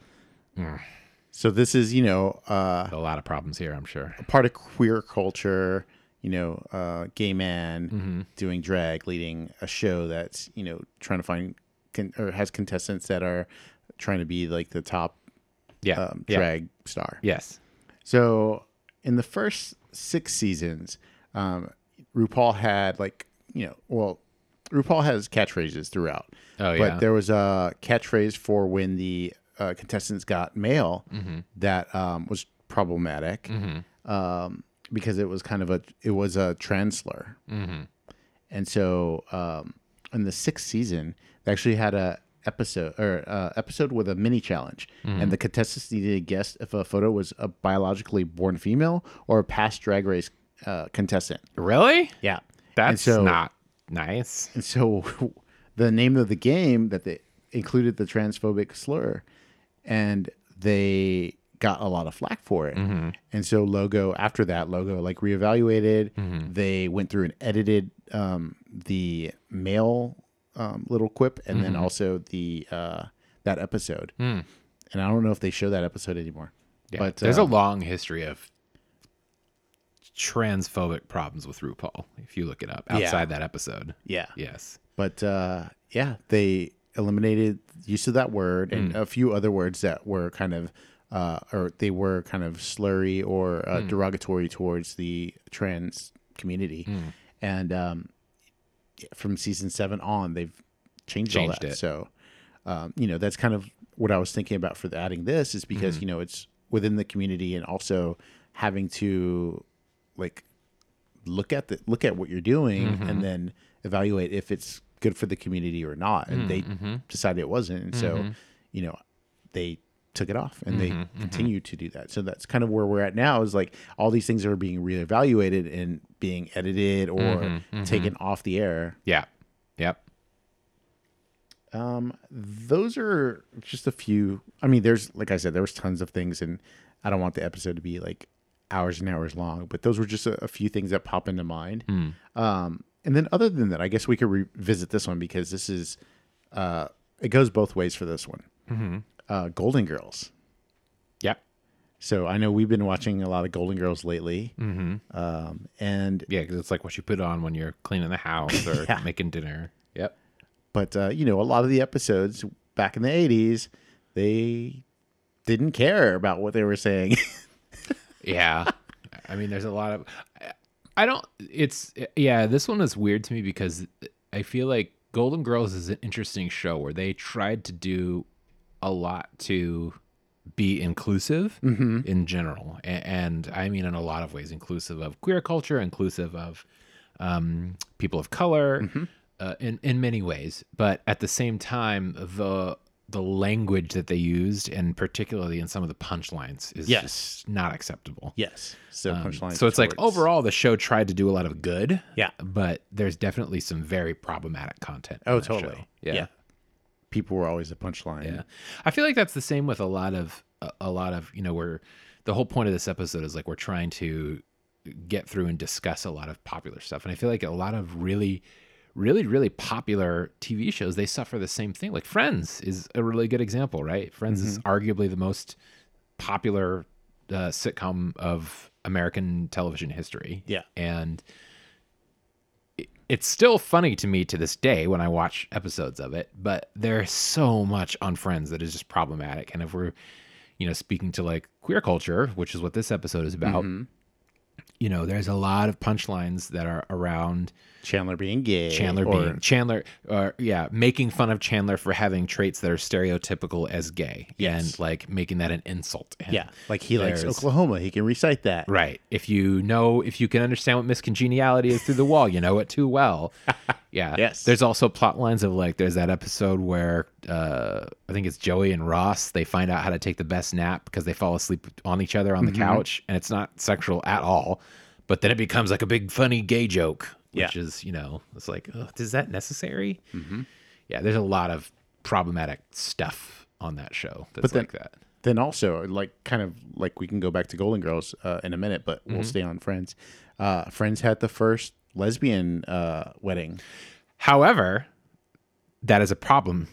So this is you know uh, A lot of problems here. I'm sure. part of queer culture. You know, uh, gay man Mm-hmm. doing drag, leading a show that's you know trying to find con- or has contestants that are trying to be like the top Yeah. um, yeah. drag star. Yes. So in the first six seasons, um, RuPaul had like you know, well, RuPaul has catchphrases throughout. Oh, yeah. But there was a catchphrase for when the uh, contestants got mail Mm-hmm. that um, was problematic um, because it was kind of a it was a trans slur. Mm-hmm. And so um, in the sixth season, they actually had a episode or uh, episode with a mini challenge, Mm-hmm. and the contestants needed to guess if a photo was a biologically born female or a past Drag Race uh, contestant. Really? Yeah, That's so, not nice. And so, the name of the game that they included the transphobic slur, and they got a lot of flack for it. Mm-hmm. And so, Logo after that, Logo like reevaluated. Mm-hmm. They went through and edited um, the male um, little quip, and then Mm-hmm. also the uh, that episode. Mm. And I don't know if they show that episode anymore. Yeah. But there's uh, a long history of transphobic problems with RuPaul. If you look it up Yeah. outside that episode. yeah. Yes. But uh, yeah, they eliminated use of that word and Mm. a few other words that were kind of, uh, or they were kind of slurry or uh, Mm. derogatory towards the trans community. Mm. And um, from season seven on, they've changed, all that. it. So, um, you know, that's kind of what I was thinking about for the, adding this is because you know it's within the community and also having to like look at the look at what you're doing and then evaluate if it's good for the community or not. And mm, they mm-hmm. decided it wasn't, and so mm-hmm. you know they took it off and they mm-hmm, continue to do that. So that's kind of where we're at now. Is like all these things are being reevaluated and being edited or taken off the air. Yeah. Yep. Um, those are just a few. I mean, there's like I said, there was tons of things, and I don't want the episode to be like hours and hours long. But those were just a, a few things that pop into mind. Hmm. Um, and then other than that, I guess we could revisit this one because this is, uh, it goes both ways for this one. Uh, Golden Girls. Yep. So I know we've been watching a lot of Golden Girls lately, mm-hmm. um, and Yeah, because it's like what you put on when you're cleaning the house or Yeah. making dinner. Yep. but uh, you know, a lot of the episodes back in the '80s, they didn't care about what they were saying. Yeah. I mean, there's a lot of. I don't. It's yeah. This one is weird to me because I feel like Golden Girls is an interesting show where they tried to do a lot to be inclusive in general, and, and I mean in a lot of ways, inclusive of queer culture, inclusive of um, people of color, uh, in in many ways. But at the same time, the the language that they used, and particularly in some of the punchlines, is Yes. just not acceptable. yes. So Um, punchline. so it's like overall, the show tried to do a lot of good. Yeah. but there's definitely some very problematic content. Oh, totally. Yeah. Yeah. people were always a punchline. Yeah. I feel like that's the same with a lot of a, a lot of you know where the whole point of this episode is like we're trying to get through and discuss a lot of popular stuff, and I feel like a lot of really really really popular TV shows they suffer the same thing. Like Friends is a really good example, right? Friends is Mm-hmm. arguably the most popular uh, sitcom of American television history. Yeah. and it- it's still funny to me to this day when I watch episodes of it, but there's so much on Friends that is just problematic. And if we're, you know, speaking to like queer culture, which is what this episode is about, you know, there's a lot of punchlines that are around Chandler being gay. Chandler or- being Chandler, or yeah, making fun of Chandler for having traits that are stereotypical as gay, Yes. and like making that an insult. him. Yeah, like he likes Oklahoma. He can recite that. Right. If you know, if you can understand what miscongeniality is through the wall, you know it too well. Yeah. Yes. There's also plot lines of like, there's that episode where uh, I think it's Joey and Ross. They find out how to take the best nap because they fall asleep on each other on the couch, and it's not sexual at all. But then it becomes like a big funny gay joke, which Yeah. is you know, it's like, ugh, is that necessary? Mm-hmm. Yeah. There's a lot of problematic stuff on that show that's then- like that. Then also, like, kind of like we can go back to Golden Girls uh, in a minute, but Mm-hmm. we'll stay on Friends. Uh, Friends had the first lesbian uh, wedding. However, that is a problem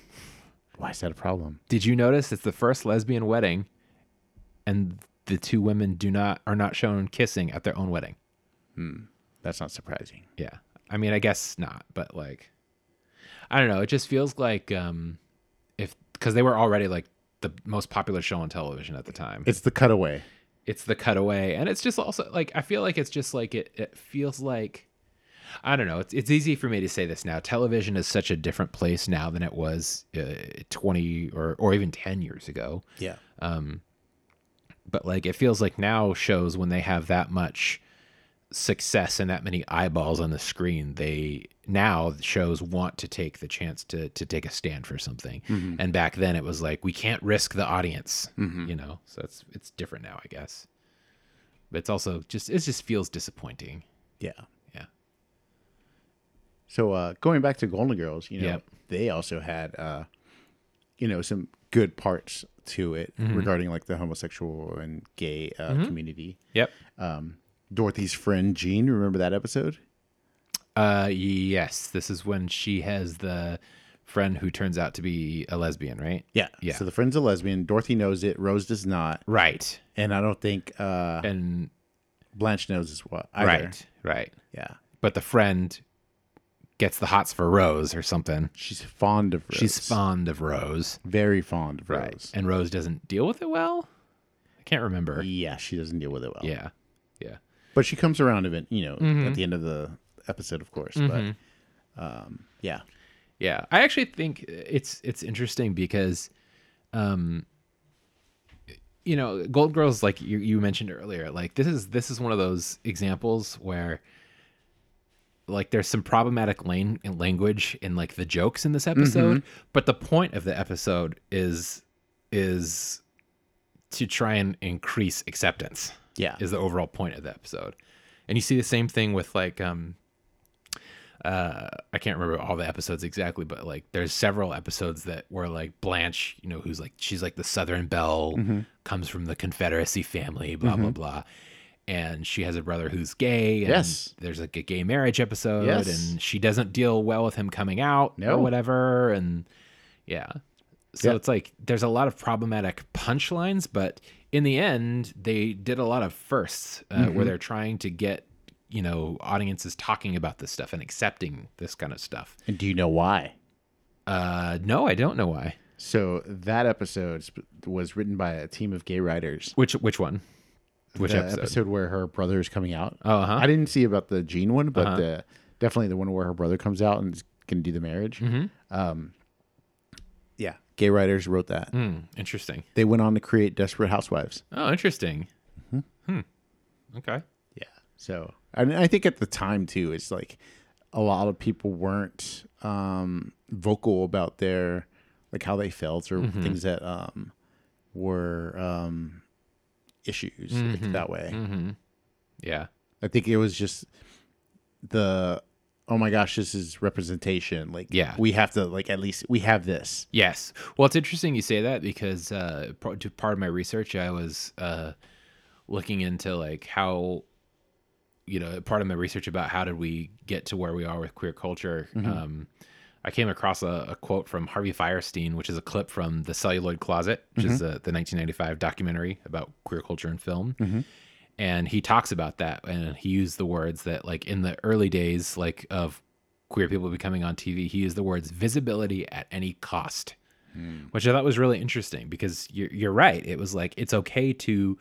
Why is that a problem? Did you notice it's the first lesbian wedding and the two women do not are not shown kissing at their own wedding? That's not surprising. Yeah. I mean, I guess not, but like I don't know, it just feels like um if cuz they were already like the most popular show on television at the time. It's the cutaway. it's the cutaway and it's just also like i feel like it's just like it, it feels like i don't know it's, it's easy for me to say this now television is such a different place now than it was uh, 20 or, or even 10 years ago Yeah. Um, but like it feels like now shows when they have that much success and that many eyeballs on the screen they now shows want to take the chance to to take a stand for something. And back then it was like we can't risk the audience you know? So it's it's different now i guess. But it's also just it just feels disappointing. Yeah. yeah. So uh, going back to Golden Girls, you know, Yep. they also had, uh, you know, some good parts to it Mm-hmm. regarding like the homosexual and gay uh, community. yep Dorothy's friend Jean, remember that episode? uh yes this is when she has the friend who turns out to be a lesbian right Yeah. Yeah. So the friend's a lesbian. Dorothy knows it. Rose does not. right And I don't think uh, and Blanche knows as well. Either. right right Yeah. but the friend gets the hots for Rose or something. She's fond of Rose. She's fond of Rose. Very fond of Rose. And Rose doesn't deal with it well? I can't remember. Yeah, she doesn't deal with it well. Yeah. Yeah. But she comes around event, you know, Mm-hmm. at the end of the episode, of course. But um, yeah. Yeah. I actually think it's it's interesting because um you know, Gold Girls like you, you mentioned earlier, like this is this is one of those examples where like there's some problematic lane language in like the jokes in this episode, but the point of the episode is is to try and increase acceptance. Yeah. Is the overall point of the episode. And you see the same thing with like um uh I can't remember all the episodes exactly, but like there's several episodes that were like Blanche, you know, who's like she's like the Southern Belle, comes from the Confederacy family, blah blah blah. And she has a brother who's gay. And Yes. There's like a gay marriage episode, Yes. and she doesn't deal well with him coming out No. or whatever. And yeah. So Yeah. it's like there's a lot of problematic punchlines, but in the end, they did a lot of firsts uh, Mm-hmm. where they're trying to get, you know, audiences talking about this stuff and accepting this kind of stuff. And do you know why? Uh, no, I don't know why. So that episode was written by a team of gay writers. Which which one? Which the episode? where her brother is coming out. Oh, uh-huh. I didn't see about the Jean one, but Uh-huh. the, definitely the one where her brother comes out and is going to do the marriage. Mm-hmm. Um, gay writers wrote that. Hmm, interesting. They went on to create Desperate Housewives. Oh, interesting. Mm-hmm. Hmm. Okay. Yeah. So, and I think at the time too, it's like a lot of people weren't um, vocal about their like how they felt or Mm-hmm. things that um, were um, issues like, that way. Mm-hmm. Yeah. I think it was just the oh my gosh, this is representation. Like, Yeah. we have to like at least we have this. Yes. Well, it's interesting you say that because uh, part, to part of my research, I was uh, looking into like how, you know, part of my research about how did we get to where we are with queer culture. Um, I came across a, a quote from Harvey Fierstein, which is a clip from The Celluloid Closet, which is uh, the 1995 documentary about queer culture and film. And he talks about that, and he used the words that, like, in the early days, like of queer people becoming on TV, he used the words visibility at any cost hmm. which I thought was really interesting because you're, you're right. It was like it's okay to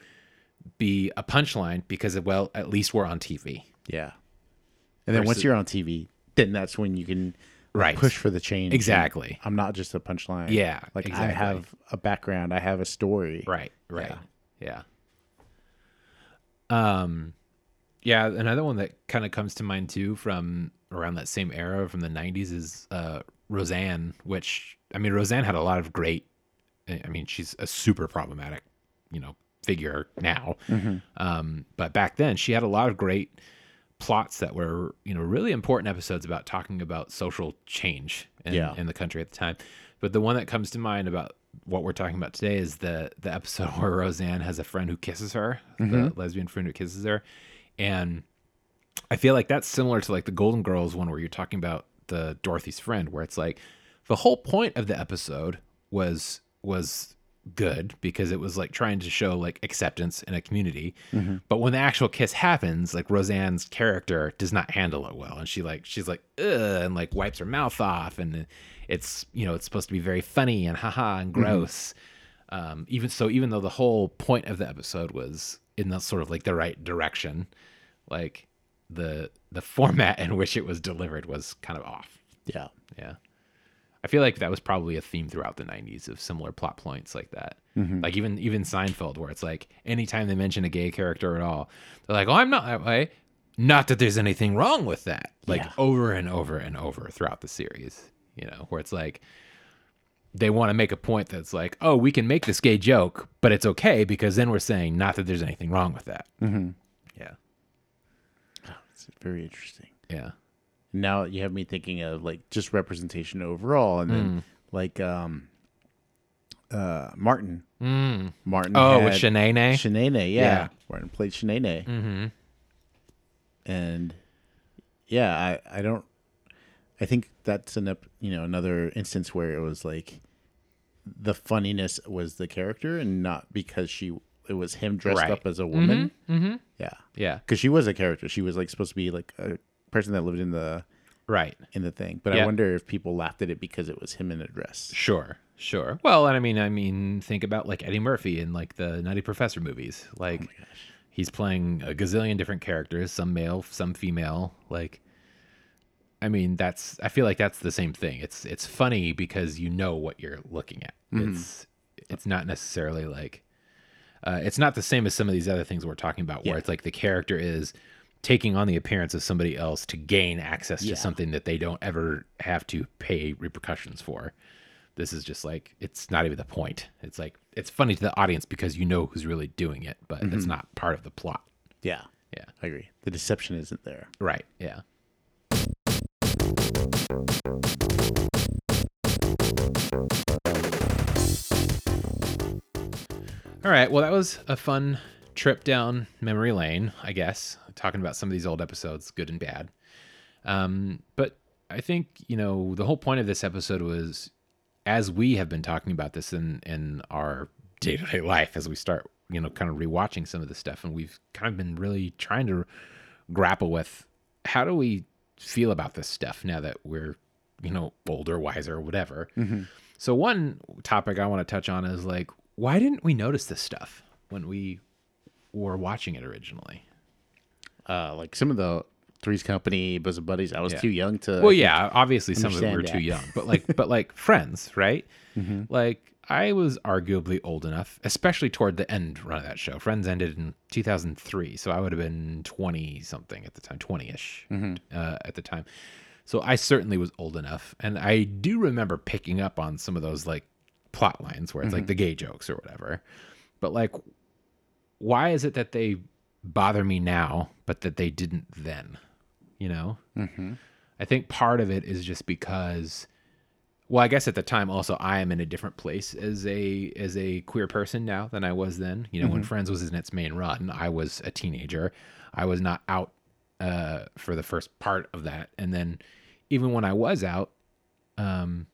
be a punchline because well, at least we're on TV. Yeah. And then once you're on TV, then that's when you can Right. push for the change. Exactly. I'm not just a punchline. Yeah, Like I have a background. I have a story. Right. Right. Yeah. Um, yeah. Another one that kind of comes to mind too from around that same era from the '90s is uh, Roseanne. Which I mean, Roseanne had a lot of great. I mean, she's a super problematic, you know, figure now. Um, but back then, she had a lot of great plots that were, you know, really important episodes about talking about social change in, Yeah. in the country at the time. But the one that comes to mind about what we're talking about today is the the episode where Roseanne has a friend who kisses her, the mm-hmm. lesbian friend who kisses her, and I feel like that's similar to like the Golden Girls one where you're talking about the Dorothy's friend, where it's like the whole point of the episode was was good because it was like trying to show like acceptance in a community. But when the actual kiss happens, like Roseanne's character does not handle it well, and she like she's like ugh and like wipes her mouth off, and it's you know it's supposed to be very funny and haha and gross. Um, even so, even though the whole point of the episode was in the sort of like the right direction, like the the format in which it was delivered was kind of off. Yeah. Yeah. I feel like that was probably a theme throughout the 90s of similar plot points like that. Like even even Seinfeld where it's like anytime they mention a gay character at all, they're like, "Oh, I'm not that way." Not that there's anything wrong with that. Like Yeah. over and over and over throughout the series, you know, where it's like they want to make a point that's like, "Oh, we can make this gay joke, but it's okay because then we're saying not that there's anything wrong with that." Mm-hmm. Yeah. It's very interesting. Yeah. Now you have me thinking of like just representation overall, and Mm. then like um, uh, Martin. Martin. Oh, with Shanae? Shanae, yeah. Yeah. Martin played Shanae. Mm-hmm. And yeah, I I don't. I think that's an you know another instance where it was like the funniness was the character and not because she it was him dressed Right. up as a woman. Mm-hmm. Yeah, Yeah. because she was a character. She was like supposed to be like a person that lived in the Right. in the thing. But I wonder if people laughed at it because it was him in a dress. Sure, sure. Well, and I mean, I mean, think about like Eddie Murphy in like the Nutty Professor movies. Like, he's playing a gazillion different characters, some male, some female. Like, I mean, that's. I feel like that's the same thing. It's it's funny because you know what you're looking at. It's it's not necessarily like uh, it's not the same as some of these other things we're talking about where Yeah. it's like the character is taking on the appearance of somebody else to gain access to Yeah. something that they don't ever have to pay repercussions for this is just like it's not even the point it's like it's funny to the audience because you know who's really doing it but it's mhm. not part of the plot Yeah, yeah I agree. The deception isn't there. right yeah All right. Well, that was a fun trip down memory lane, I guess, talking about some of these old episodes, good and bad. Um, but I think, you know, the whole point of this episode was as we have been talking about this in, in our day to day life, as we start, you know, kind of rewatching some of this stuff, and we've kind of been really trying to grapple with how do we feel about this stuff now that we're, you know, older, wiser, whatever. So one topic I want to touch on is like, why didn't we notice this stuff when we were watching it originally? Uh, like some of the Three's Company, Bosom Buddies, I was Yeah. too young to. Well, yeah, obviously some of them were understand too young, but like, but like Friends, right? Like I was arguably old enough, especially toward the end run of that show. Friends ended in 2003, so I would have been 20 something at the time, 20 ish uh, at the time. So I certainly was old enough, and I do remember picking up on some of those like plot lines where it's like the gay jokes or whatever. But like, why is it that they bother me now, but that they didn't then? You know, I think part of it is just because well, I guess at the time also I am in a different place as a as a queer person now than I was then. You know, when Friends was in its main run, I was a teenager. I was not out uh, for the first part of that, and then even when I was out, um,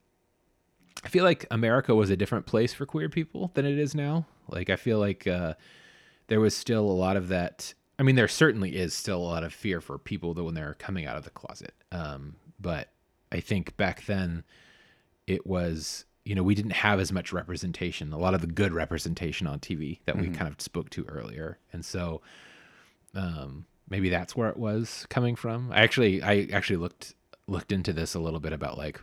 I feel like America was a different place for queer people than it is now. Like I feel like uh, there was still a lot of that. I mean, there certainly is still a lot of fear for people that when they're coming out of the closet. Um, but I think back then it was, you know, we didn't have as much representation, a lot of the good representation on TV that we kind of spoke to earlier. And so um, maybe that's where it was coming from. I actually, I actually looked looked into this a little bit about like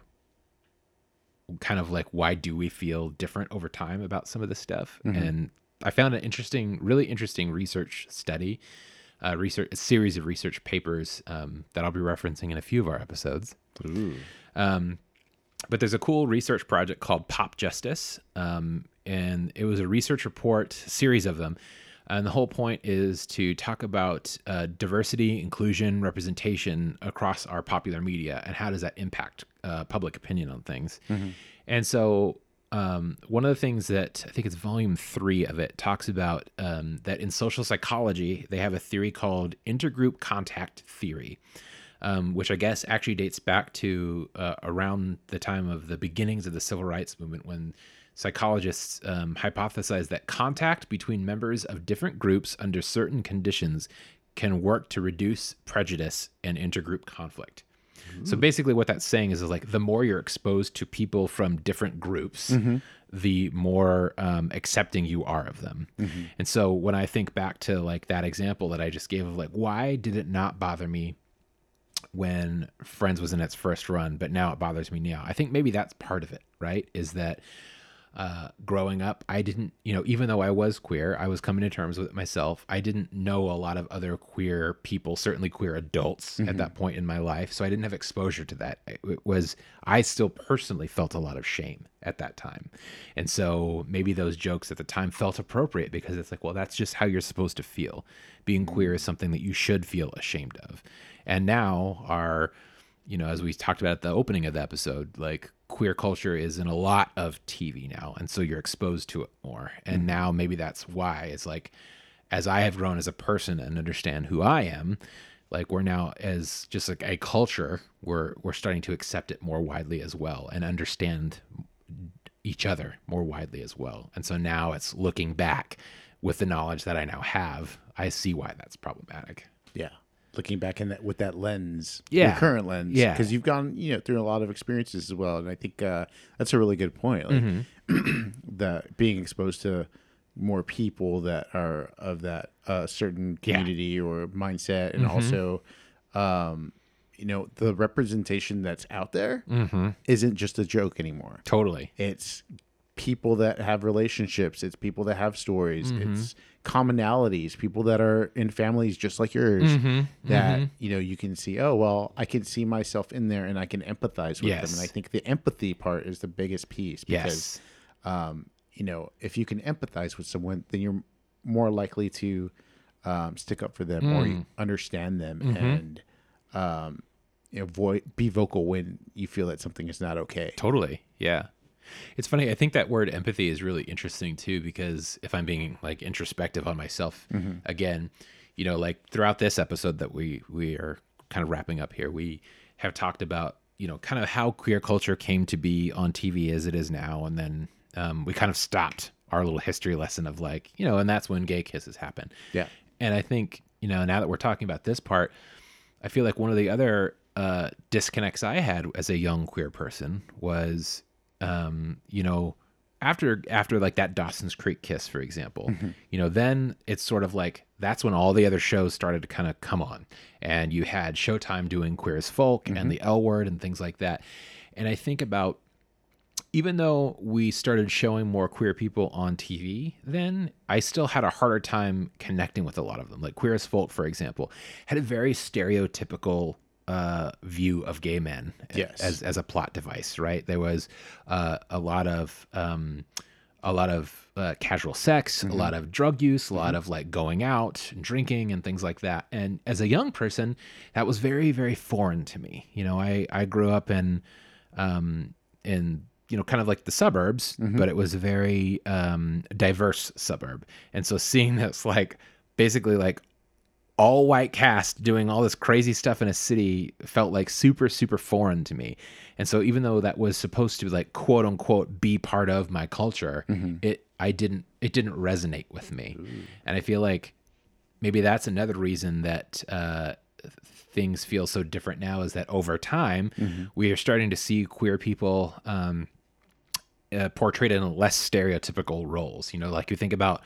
kind of like why do we feel different over time about some of this stuff and i found an interesting really interesting research study uh, research a series of research papers um, that i'll be referencing in a few of our episodes. Um, but there's a cool research project called pop justice um, and it was a research report series of them. And the whole point is to talk about uh, diversity inclusion representation across our popular media and how does that impact uh, public opinion on things. And so um, one of the things that I think it's volume three of it talks about um, that in social psychology, they have a theory called intergroup contact theory, um, which I guess actually dates back to uh, around the time of the beginnings of the civil rights movement when psychologists um, hypothesized that contact between members of different groups under certain conditions can work to reduce prejudice and intergroup conflict. So mm-hmm. basically, what that's saying is, is like the more you're exposed to people from different groups, mm-hmm. the more um, accepting you are of them. Mm-hmm. And so when I think back to like that example that I just gave of like, why did it not bother me when Friends was in its first run, but now it bothers me now? I think maybe that's part of it, right? Is that uh, growing up, I didn't, you know, even though I was queer, I was coming to terms with it myself. I didn't know a lot of other queer people, certainly queer adults at that point in my life. So I didn't have exposure to that. It was, I still personally felt a lot of shame at that time. And so maybe those jokes at the time felt appropriate because it's like, well, that's just how you're supposed to feel. Being queer is something that you should feel ashamed of. And now our, you know, as we talked about at the opening of the episode, like queer culture is in a lot of TV now. And so you're exposed to it more. And mm-hmm. now maybe that's why it's like, as I have grown as a person and understand who I am, like we're now as just like a culture, we're we're starting to accept it more widely as well and understand each other more widely as well. And so now it's looking back with the knowledge that I now have, I see why that's problematic. Yeah. Looking back in that with that lens, Yeah. your current lens, Yeah. because you've gone, you know, through a lot of experiences as well, and I think uh, that's a really good point. Like Mm-hmm. that being exposed to more people that are of that uh, certain Yeah. community or mindset, and Mm-hmm. also, um, you know, the representation that's out there Mm-hmm. not just a joke anymore. Totally. It's people that have relationships. It's people that have stories. Mm-hmm. It's commonalities. People that are in families just like yours. Mm-hmm. That you know you can see. Oh well, I can see myself in there, and I can empathize with them. And I think the empathy part is the biggest piece because Yes. um, you know, if you can empathize with someone, then you're more likely to um, stick up for them Mm. or understand them Mm-hmm. and um, voi- be vocal when you feel that something is not okay. Totally. Yeah. It's funny. I think that word empathy is really interesting too, because if I'm being like introspective on myself again, you know, like throughout this episode that we we are kind of wrapping up here, we have talked about you know kind of how queer culture came to be on TV as it is now, and then um, we kind of stopped our little history lesson of like you know, and that's when gay kisses happen. Yeah. And I think, you know, now that we're talking about this part, I feel like one of the other uh, disconnects I had as a young queer person was, um, you know, after after like that Dawson's Creek kiss, for example, you know, then it's sort of like that's when all the other shows started to kind of come on, and you had Showtime doing Queer as Folk and the L Word and things like that, and I think about even though we started showing more queer people on TV, then I still had a harder time connecting with a lot of them. Like Queer as Folk, for example, had a very stereotypical uh, view of gay men Yes. as as a plot device. Right? There was uh, a lot of um, a lot of uh, casual sex, a lot of drug use, a lot of like going out and drinking and things like that. And as a young person, that was very, very foreign to me. You know, I I grew up in um, in you know kind of like the suburbs, but it was a very um, diverse suburb. And so seeing this like basically like all white cast doing all this crazy stuff in a city felt like super super foreign to me. And so even though that was supposed to like quote unquote be part of my culture it i didn't it didn't resonate with me. And i feel like maybe that's another reason that uh things feel so different now is that over time we are starting to see queer people um uh, portrayed in less stereotypical roles. You know, like you think about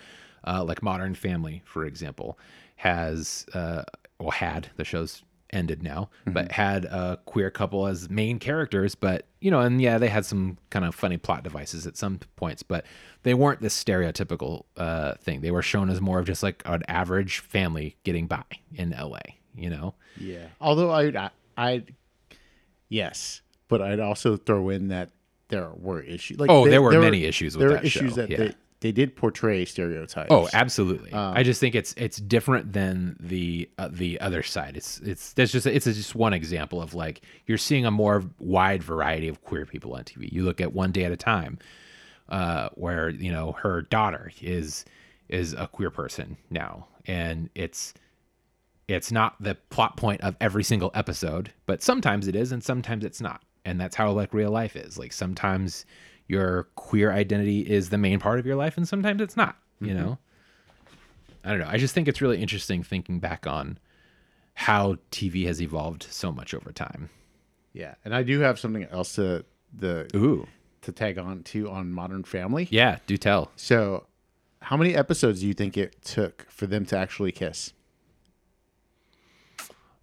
uh, like Modern Family, for example, has uh, well had the show's ended now, but had a queer couple as main characters. But you know, and yeah, they had some kind of funny plot devices at some points, but they weren't this stereotypical uh, thing. They were shown as more of just like an average family getting by in LA. You know, Yeah. Although I, I, I'd, yes, but I'd also throw in that there were issues. Like Oh, there were many issues with there that were issues show, that yeah. they, they did portray stereotypes. Oh, absolutely. I just think it's it's different than the uh, the other side. It's it's there's just it's just one example of like you're seeing a more wide variety of queer people on TV. You look at One Day at a Time, uh, where you know her daughter is is a queer person now, and it's it's not the plot point of every single episode, but sometimes it is, and sometimes it's not. And that's how like real life is. Like sometimes your queer identity is the main part of your life, and sometimes it's not. You know. I don't know. I just think it's really interesting thinking back on how TV has evolved so much over time. yeah. And I do have something else to the Ooh. to tag on to on Modern Family. Yeah, do tell. So, how many episodes do you think it took for them to actually kiss?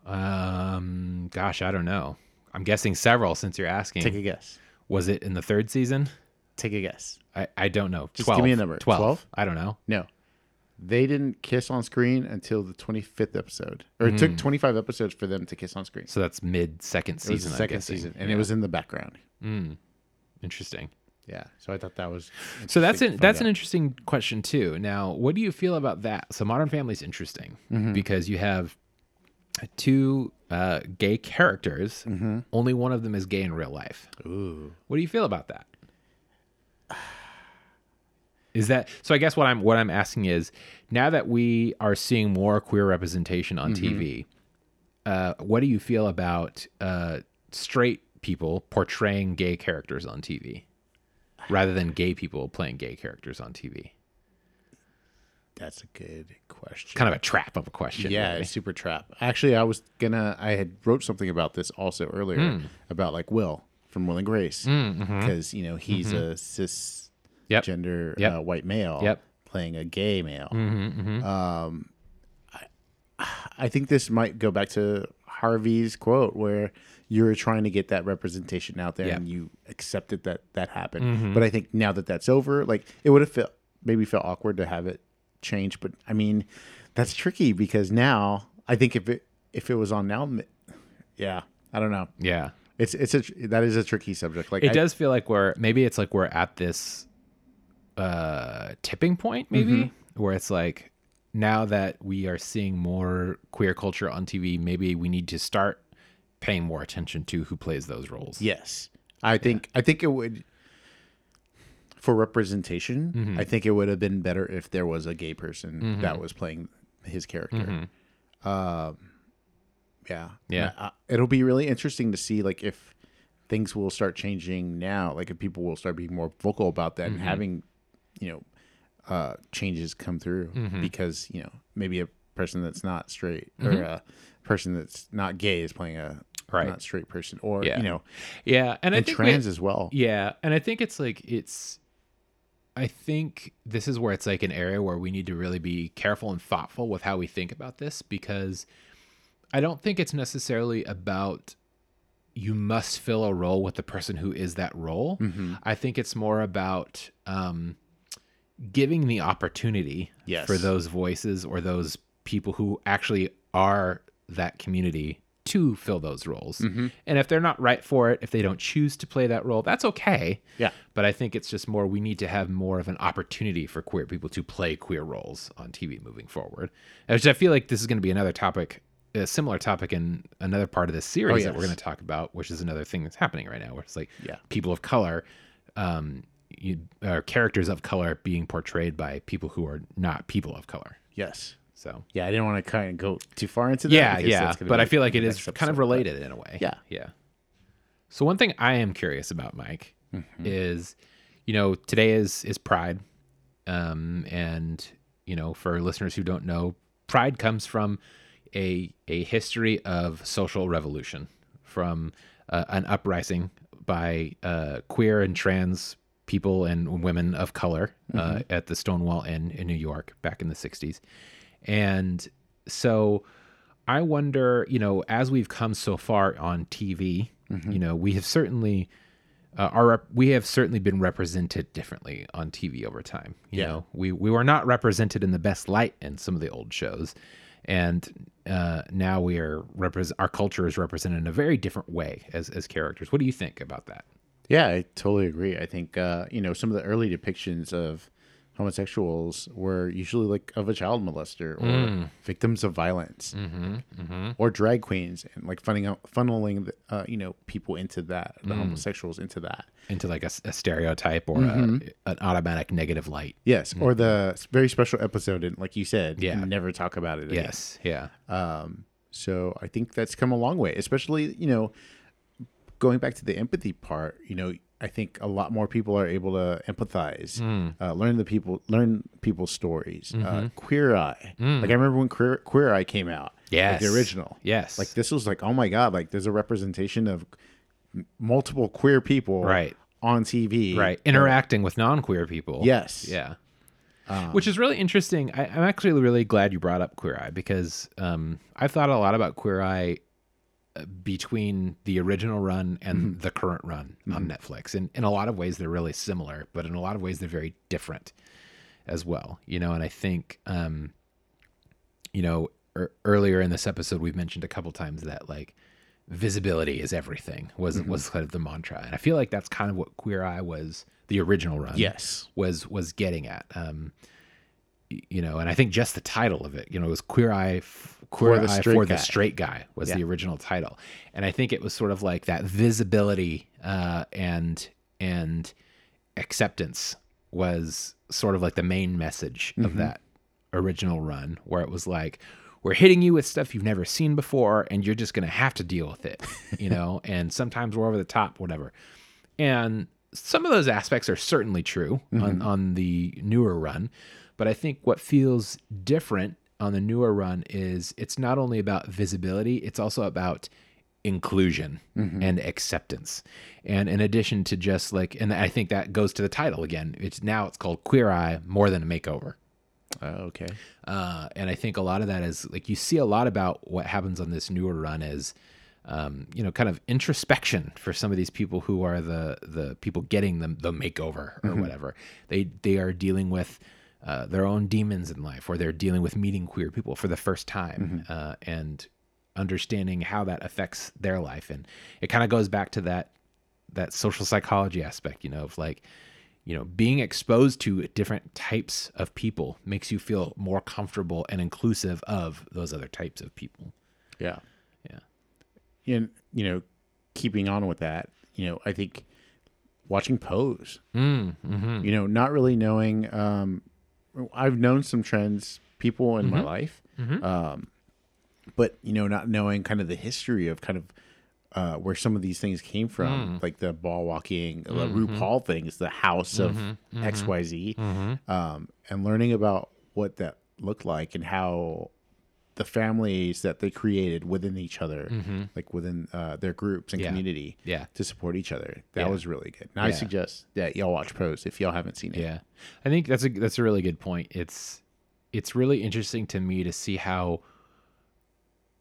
Um gosh, I don't know. I'm guessing several since you're asking. Take a guess. Was it in the third season? Take a guess. I, I don't know. Just 12. give me a number. 12. 12? I don't know. No. They didn't kiss on screen until the 25th episode. Or it took 25 episodes for them to kiss on screen. So that's mid second It was season. the I'm second guessing. season, and Yeah. it was in the background. interesting. Yeah, so I thought that was So that's an, that's an interesting question too. Now, what do you feel about that? So Modern Family is interesting Mm-hmm. because you have two uh, gay characters. Mm-hmm. Only one of them is gay in real life. Ooh. What do you feel about that? Is that so? I guess what I'm what I'm asking is now that we are seeing more queer representation on Mm-hmm. TV, uh, what do you feel about uh, straight people portraying gay characters on TV rather than gay people playing gay characters on TV? That's a good question. Kind of a trap of a question. yeah, really. super trap. Actually, I was gonna. I had wrote something about this also earlier Hmm. about like Will from Will and Grace because you know he's a cis Mm-hmm. Yep. gender Yep. uh, white male Yep. playing a gay male. Mm-hmm, Um, I, I think this might go back to Harvey's quote where you're trying to get that representation out there Yeah. and you accepted that that happened. But I think now that that's over, like it would have felt maybe felt awkward to have it change. But I mean, that's tricky because now I think if it if it was on now, yeah, I don't know. Yeah. It's it's a that is a tricky subject. Like It I- does feel like we're maybe it's like we're at this uh tipping point maybe Mm-hmm. where it's like now that we are seeing more queer culture on TV, maybe we need to start paying more attention to who plays those roles. Yes, I think I think it would for representation. Mm-hmm. I think it would have been better if there was a gay person that was playing his character. Um, yeah, Mm-hmm. Yeah. Uh, it'll be really interesting to see like if things will start changing now. Like if people will start being more vocal about that Mm-hmm. and having, you know, uh, changes come through Mm-hmm. because you know maybe a person that's not straight or a person that's not gay is playing a Right. not straight person or Yeah. you know Yeah, and I think trans we- as well. Yeah, and I think it's like it's I think this is where it's like an area where we need to really be careful and thoughtful with how we think about this because I don't think it's necessarily about you must fill a role with the person who is that role. Mm-hmm. I think it's more about um, giving the opportunity Yes. for those voices or those people who actually are that community to fill those roles. Mm-hmm. And if they're not right for it, if they don't choose to play that role, that's okay. Yeah. But I think it's just more we need to have more of an opportunity for queer people to play queer roles on TV moving forward. Which I feel like this is going to be another topic, a similar topic in another part of this series that we're going to talk about, which is another thing that's happening right now, where it's like Yeah. people of color, um, you, or characters of color being portrayed by people who are not people of color. Yes. So Yeah, I didn't want to kind of go too far into that. yeah, yeah, but I feel like it is next kind of related in a way. Yeah. yeah. So one thing I am curious about, Mike, Mm-hmm. is you know today is is Pride, um, and you know for listeners who don't know, Pride comes from a a history of social revolution, from uh, an uprising by uh, queer and trans people and women of color uh, at the Stonewall Inn in New York back in the '60s, and so I wonder, you know, as we've come so far on TV, you know, we have certainly uh, our rep- we have certainly been represented differently on TV over time. You Yeah. know, we we were not represented in the best light in some of the old shows, and uh, now we are represent our culture is represented in a very different way as as characters. What do you think about that? Yeah, I totally agree. I think uh, you know some of the early depictions of homosexuals were usually like of a child molester or Mm. victims of violence, Mm-hmm, or drag queens, and like funneling out, funneling the, uh, you know people into that, Mm. the homosexuals into that. Into like a stereotype or a, an automatic negative light? Yes, or the very special episode, and like you said, Mm-hmm. Yeah. never talk about it. Again. Yes, yeah, Um, so I think that's come a long way, especially, you know, going back to the empathy part, you know, I think a lot more people are able to empathize, Hmm. uh, learn the people, learn people's stories. Mm-hmm. Uh, Queer Eye, like I remember when Queer, Queer Eye came out, like. Yes. the original. Yes. like this was like, oh my god, like there's a representation of multiple queer people, Right. on TV, right. Uh, Interacting with non-queer people. yes, Yeah. Which is really interesting. I, I'm actually really glad you brought up Queer Eye because um, I've thought a lot about Queer Eye uh, between the original run and the current run on Netflix. And in a lot of ways, they're really similar, but in a lot of ways, they're very different as well. You know, and I think, um, you know, er, earlier in this episode, we've mentioned a couple times that like visibility is everything was was kind of the mantra, and I feel like that's kind of what Queer Eye was the original run yes, was was getting at. Um, you know, and I think just the title of it, you know, it was Queer Eye, f- Queer the Eye Straight for Guy. the Straight Guy was the original title, and I think it was sort of like that visibility uh, and and acceptance was sort of like the main message Mm-hmm. of that original run, where it was like. We're hitting you with stuff you've never seen before, and you're just going to have to deal with it, you know. and sometimes we're over the top, whatever. And some of those aspects are certainly true on, on the newer run. But I think what feels different on the newer run is it's not only about visibility, it's also about inclusion and acceptance. And in addition to just like, and I think that goes to the title again, it's now it's called Queer Eye More Than a Makeover. Oh, okay. Uh, and I think a lot of that is like you see a lot about what happens on this newer run is, um, you know, kind of introspection for some of these people who are the the people getting the the makeover or whatever. They they are dealing with uh, their own demons in life, or they're dealing with meeting queer people for the first time, uh, and understanding how that affects their life. And it kind of goes back to that that social psychology aspect, you know, of like, you know, being exposed to different types of people makes you feel more comfortable and inclusive of those other types of people. Yeah. Yeah. And you know, keeping on with that, you know, I think watching Pose. Mm, hmm You know, not really knowing. Um, I've known some trans people in my mm-hmm. life, mm-hmm. um, but you know, not knowing kind of the history of kind of uh, where some of these things came from, mm. like the ball walking, the mm-hmm. RuPaul things, the house of X Y Z, um, and learning about what that looked like and how the families that they created within each other, like within uh, their groups and Yeah. community, Yeah. to support each other. That Yeah. was really good. And I suggest that y'all watch Pose if y'all haven't seen it. Yeah, I think that's a that's a really good point. It's it's really interesting to me to see how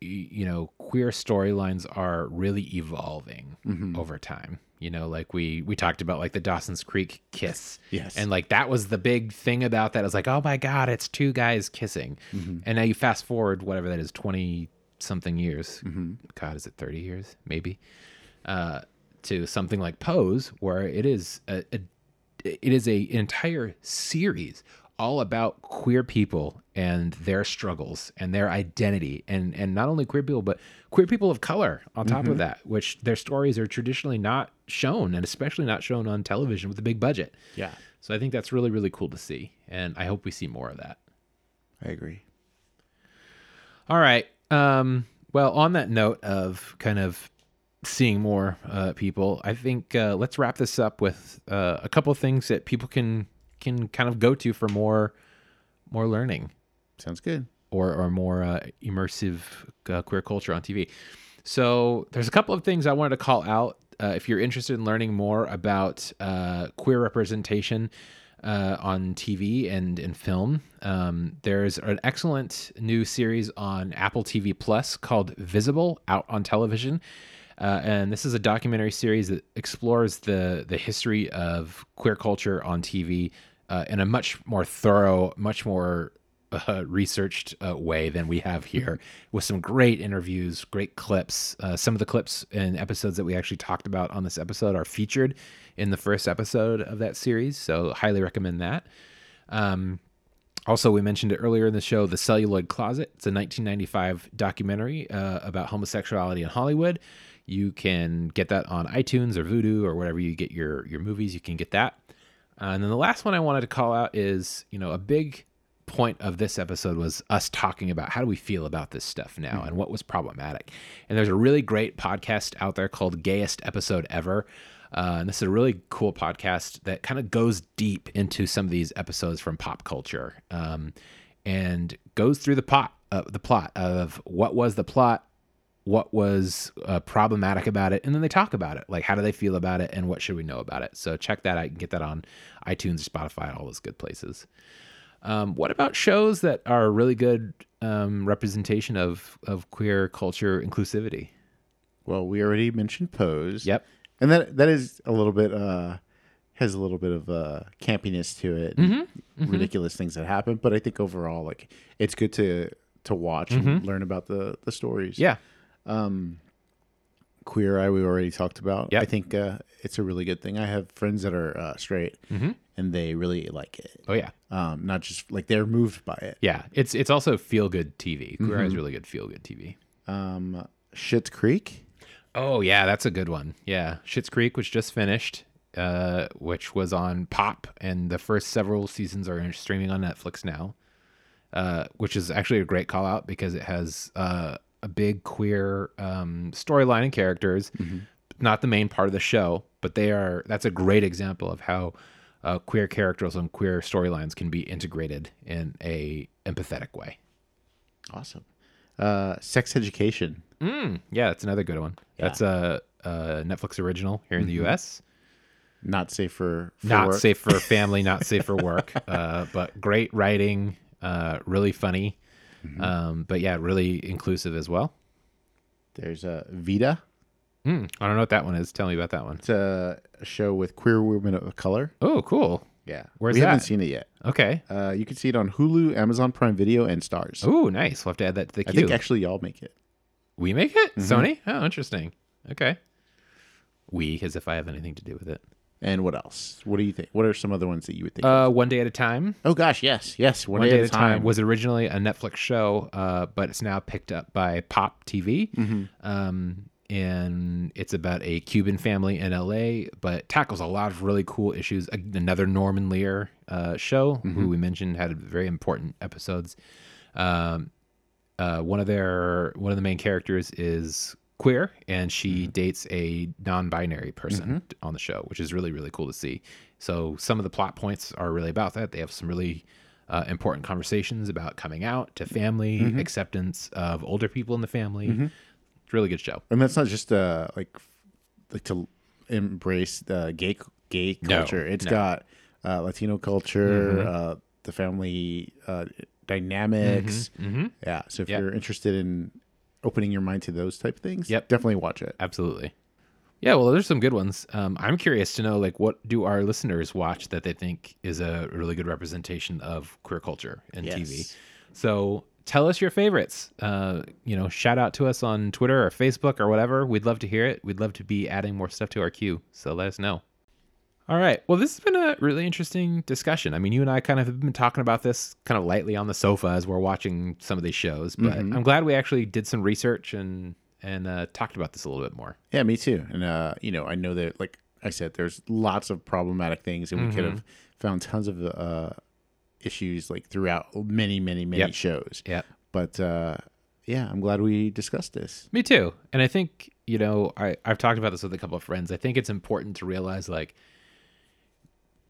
you know queer storylines are really evolving Mm-hmm. over time. You know, like we we talked about like the Dawson's Creek kiss. Yes. And like that was the big thing about that. It was like, oh my god, it's two guys kissing. Mm-hmm. And now you fast forward whatever that is, twenty something years. Mm-hmm. God, is it thirty years? Maybe. Uh, to something like Pose, where it is a, a it is a an entire series all about queer people and their struggles and their identity. And and not only queer people but queer people of color on top of that which their stories are traditionally not shown and especially not shown on television with a big budget. Yeah, so i think that's really really cool to see. And i hope we see more of that. I agree. all right. Um well on that note of kind of seeing more uh, people i think uh, let's wrap this up with uh, a couple of things that people can can kind of go to for more more learning Sounds good. or or more uh, immersive uh, queer culture on TV. So there's a couple of things I wanted to call out. Uh, if you're interested in learning more about uh, queer representation uh, on TV and in film, um, there's an excellent new series on Apple TV Plus called Visible, out on television. Uh, and this is a documentary series that explores the the history of queer culture on TV uh, in a much more thorough, much more uh, researched uh, way than we have here, with some great interviews, great clips. Uh, some of the clips and episodes that we actually talked about on this episode are featured in the first episode of that series, so highly recommend that. Um, also, we mentioned it earlier in the show, The Celluloid Closet. It's a 1995 documentary uh, about homosexuality in Hollywood. You can get that on iTunes or Vudu or whatever you get your your movies. You can get that. Uh, and then the last one I wanted to call out is, you know, a big point of this episode was us talking about how do we feel about this stuff now and what was problematic. And there's a really great podcast out there called Gayest Episode Ever. Uh, and this is a really cool podcast that kind of goes deep into some of these episodes from pop culture um, and goes through the uh, the plot of what was the plot, what was uh, problematic about it, and then they talk about it. Like, how do they feel about it, and what should we know about it? So check that out. You can get that on iTunes or Spotify, all those good places. Um, what about shows that are really good um, representation of of queer culture inclusivity? Well, we already mentioned Pose. Yep. And that that is a little bit uh has a little bit of uh campiness to it. Mm-hmm. Ridiculous things that happen, but I think overall like it's good to to watch and learn about the the stories. Mm-hmm. Yeah. Queer Eye we already talked about. Yep. I think uh it's a really good thing. I have friends that are uh, straight and they really like it. Oh yeah. Um not just like they're moved by it. Yeah. It's it's also feel good TV. Queer Eye is really good feel good TV. Um Schitt's Creek. Oh yeah, that's a good one. Yeah, Schitt's Creek, was just finished, uh, which was on Pop, and the first several seasons are streaming on Netflix now. Uh, which is actually a great call out because it has uh, a big queer um, storyline and characters. Not the main part of the show, but they are. That's a great example of how uh, queer characters and queer storylines can be integrated in a empathetic way. Awesome. Uh Sex Education. Mm, yeah, that's another good one. That's a, a Netflix original here in the U.S. Not safe for, for not work. safe for family, not safe for work, uh, but great writing, Uh, really funny, Mm-hmm. um, but yeah, really inclusive as well. There's a Vida. Hmm, I don't know what that one is. Tell me about that one. It's a, show with queer women of color. Oh, cool. Yeah, Where's we haven't seen it yet. Okay. Uh, you can see it on Hulu, Amazon Prime Video, and Starz. Oh, nice. We'll have to add that to the queue. I think actually y'all make it. we make it? Mm-hmm. Sony? Oh, interesting. Okay. We, as if I have anything to do with it. And what else? What do you think? What are some other ones that you would think? Uh, One Day at a Time. Oh gosh, yes, yes. One, One Day, at a time. was originally a Netflix show, uh, but it's now picked up by Pop TV. Mm-hmm. Um, and it's about a Cuban family in LA, but tackles a lot of really cool issues. Another Norman Lear uh, show, Mm-hmm. who we mentioned had very important episodes. Um, uh, one of their one of the main characters is queer, and she dates a non-binary person on the show, which is really really cool to see. So some of the plot points are really about that. They have some really uh, important conversations about coming out to family, acceptance of older people in the family. It's a really good show. and that's not just uh like like to embrace the gay gay No, culture. It's no. Mm-hmm. got uh, Latino culture, uh, the family uh, dynamics. Yeah. So if Mm-hmm. Yep. you're interested in opening your mind to those type of things, Yep. definitely watch it. Absolutely. Yeah, well, there's some good ones. Um, I'm curious to know, like, what do our listeners watch that they think is a really good representation of queer culture in TV? Yes. So tell us your favorites. Uh, you know, shout out to us on Twitter or Facebook or whatever. We'd love to hear it. We'd love to be adding more stuff to our queue. So let us know. All right. Well, this has been a really interesting discussion. I mean, you and I kind of have been talking about this kind of lightly on the sofa as we're watching some of these shows, but I'm glad we actually did some research and and uh, talked about this a little bit more. Yeah, me too. And uh, you know, I know that like I said, there's lots of problematic things, and we could Mm-hmm. have found tons of uh, issues like throughout many, many, many Yep. shows. Yeah. But uh, yeah, I'm glad we discussed this. Me too. And I think, you know, I, I've talked about this with a couple of friends. I think it's important to realize like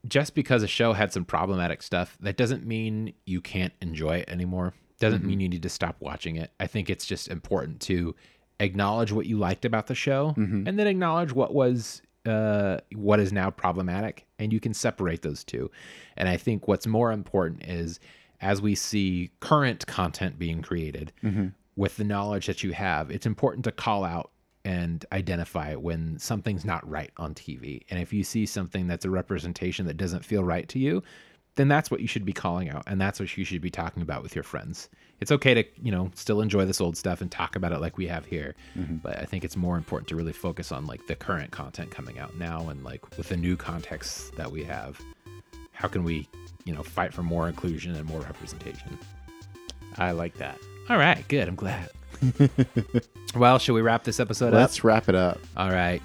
just because a show had some problematic stuff, that doesn't mean you can't enjoy it anymore. Doesn't mean mm-hmm. you need to stop watching it. I think it's just important to acknowledge what you liked about the show mm-hmm. and then acknowledge what was uh what is now problematic and you can separate those two. And I think what's more important is as we see current content being created mm-hmm. with the knowledge that you have, it's important to call out and identify when something's not right on TV. And if you see something that's a representation that doesn't feel right to you, then that's what you should be calling out and that's what you should be talking about with your friends. It's okay to, you know, still enjoy this old stuff and talk about it like we have here. Mm-hmm. But I think it's more important to really focus on like the current content coming out now and like with the new context that we have. How can we, you know, fight for more inclusion and more representation? I like that. All right, good. I'm glad. well, should we wrap this episode up? Let's wrap it up. All right.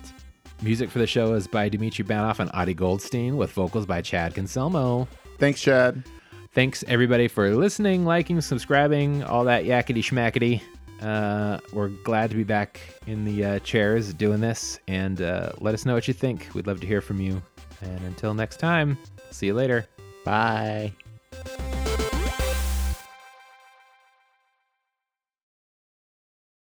Music for the show is by Dimitri Banoff and Adi Goldstein with vocals by Chad Conselmo. Thanks, Chad. Thanks everybody for listening, liking, subscribing, all that yakety schmackety. Uh, we're glad to be back in the uh, chairs doing this, and uh, let us know what you think. We'd love to hear from you. And until next time, see you later. Bye.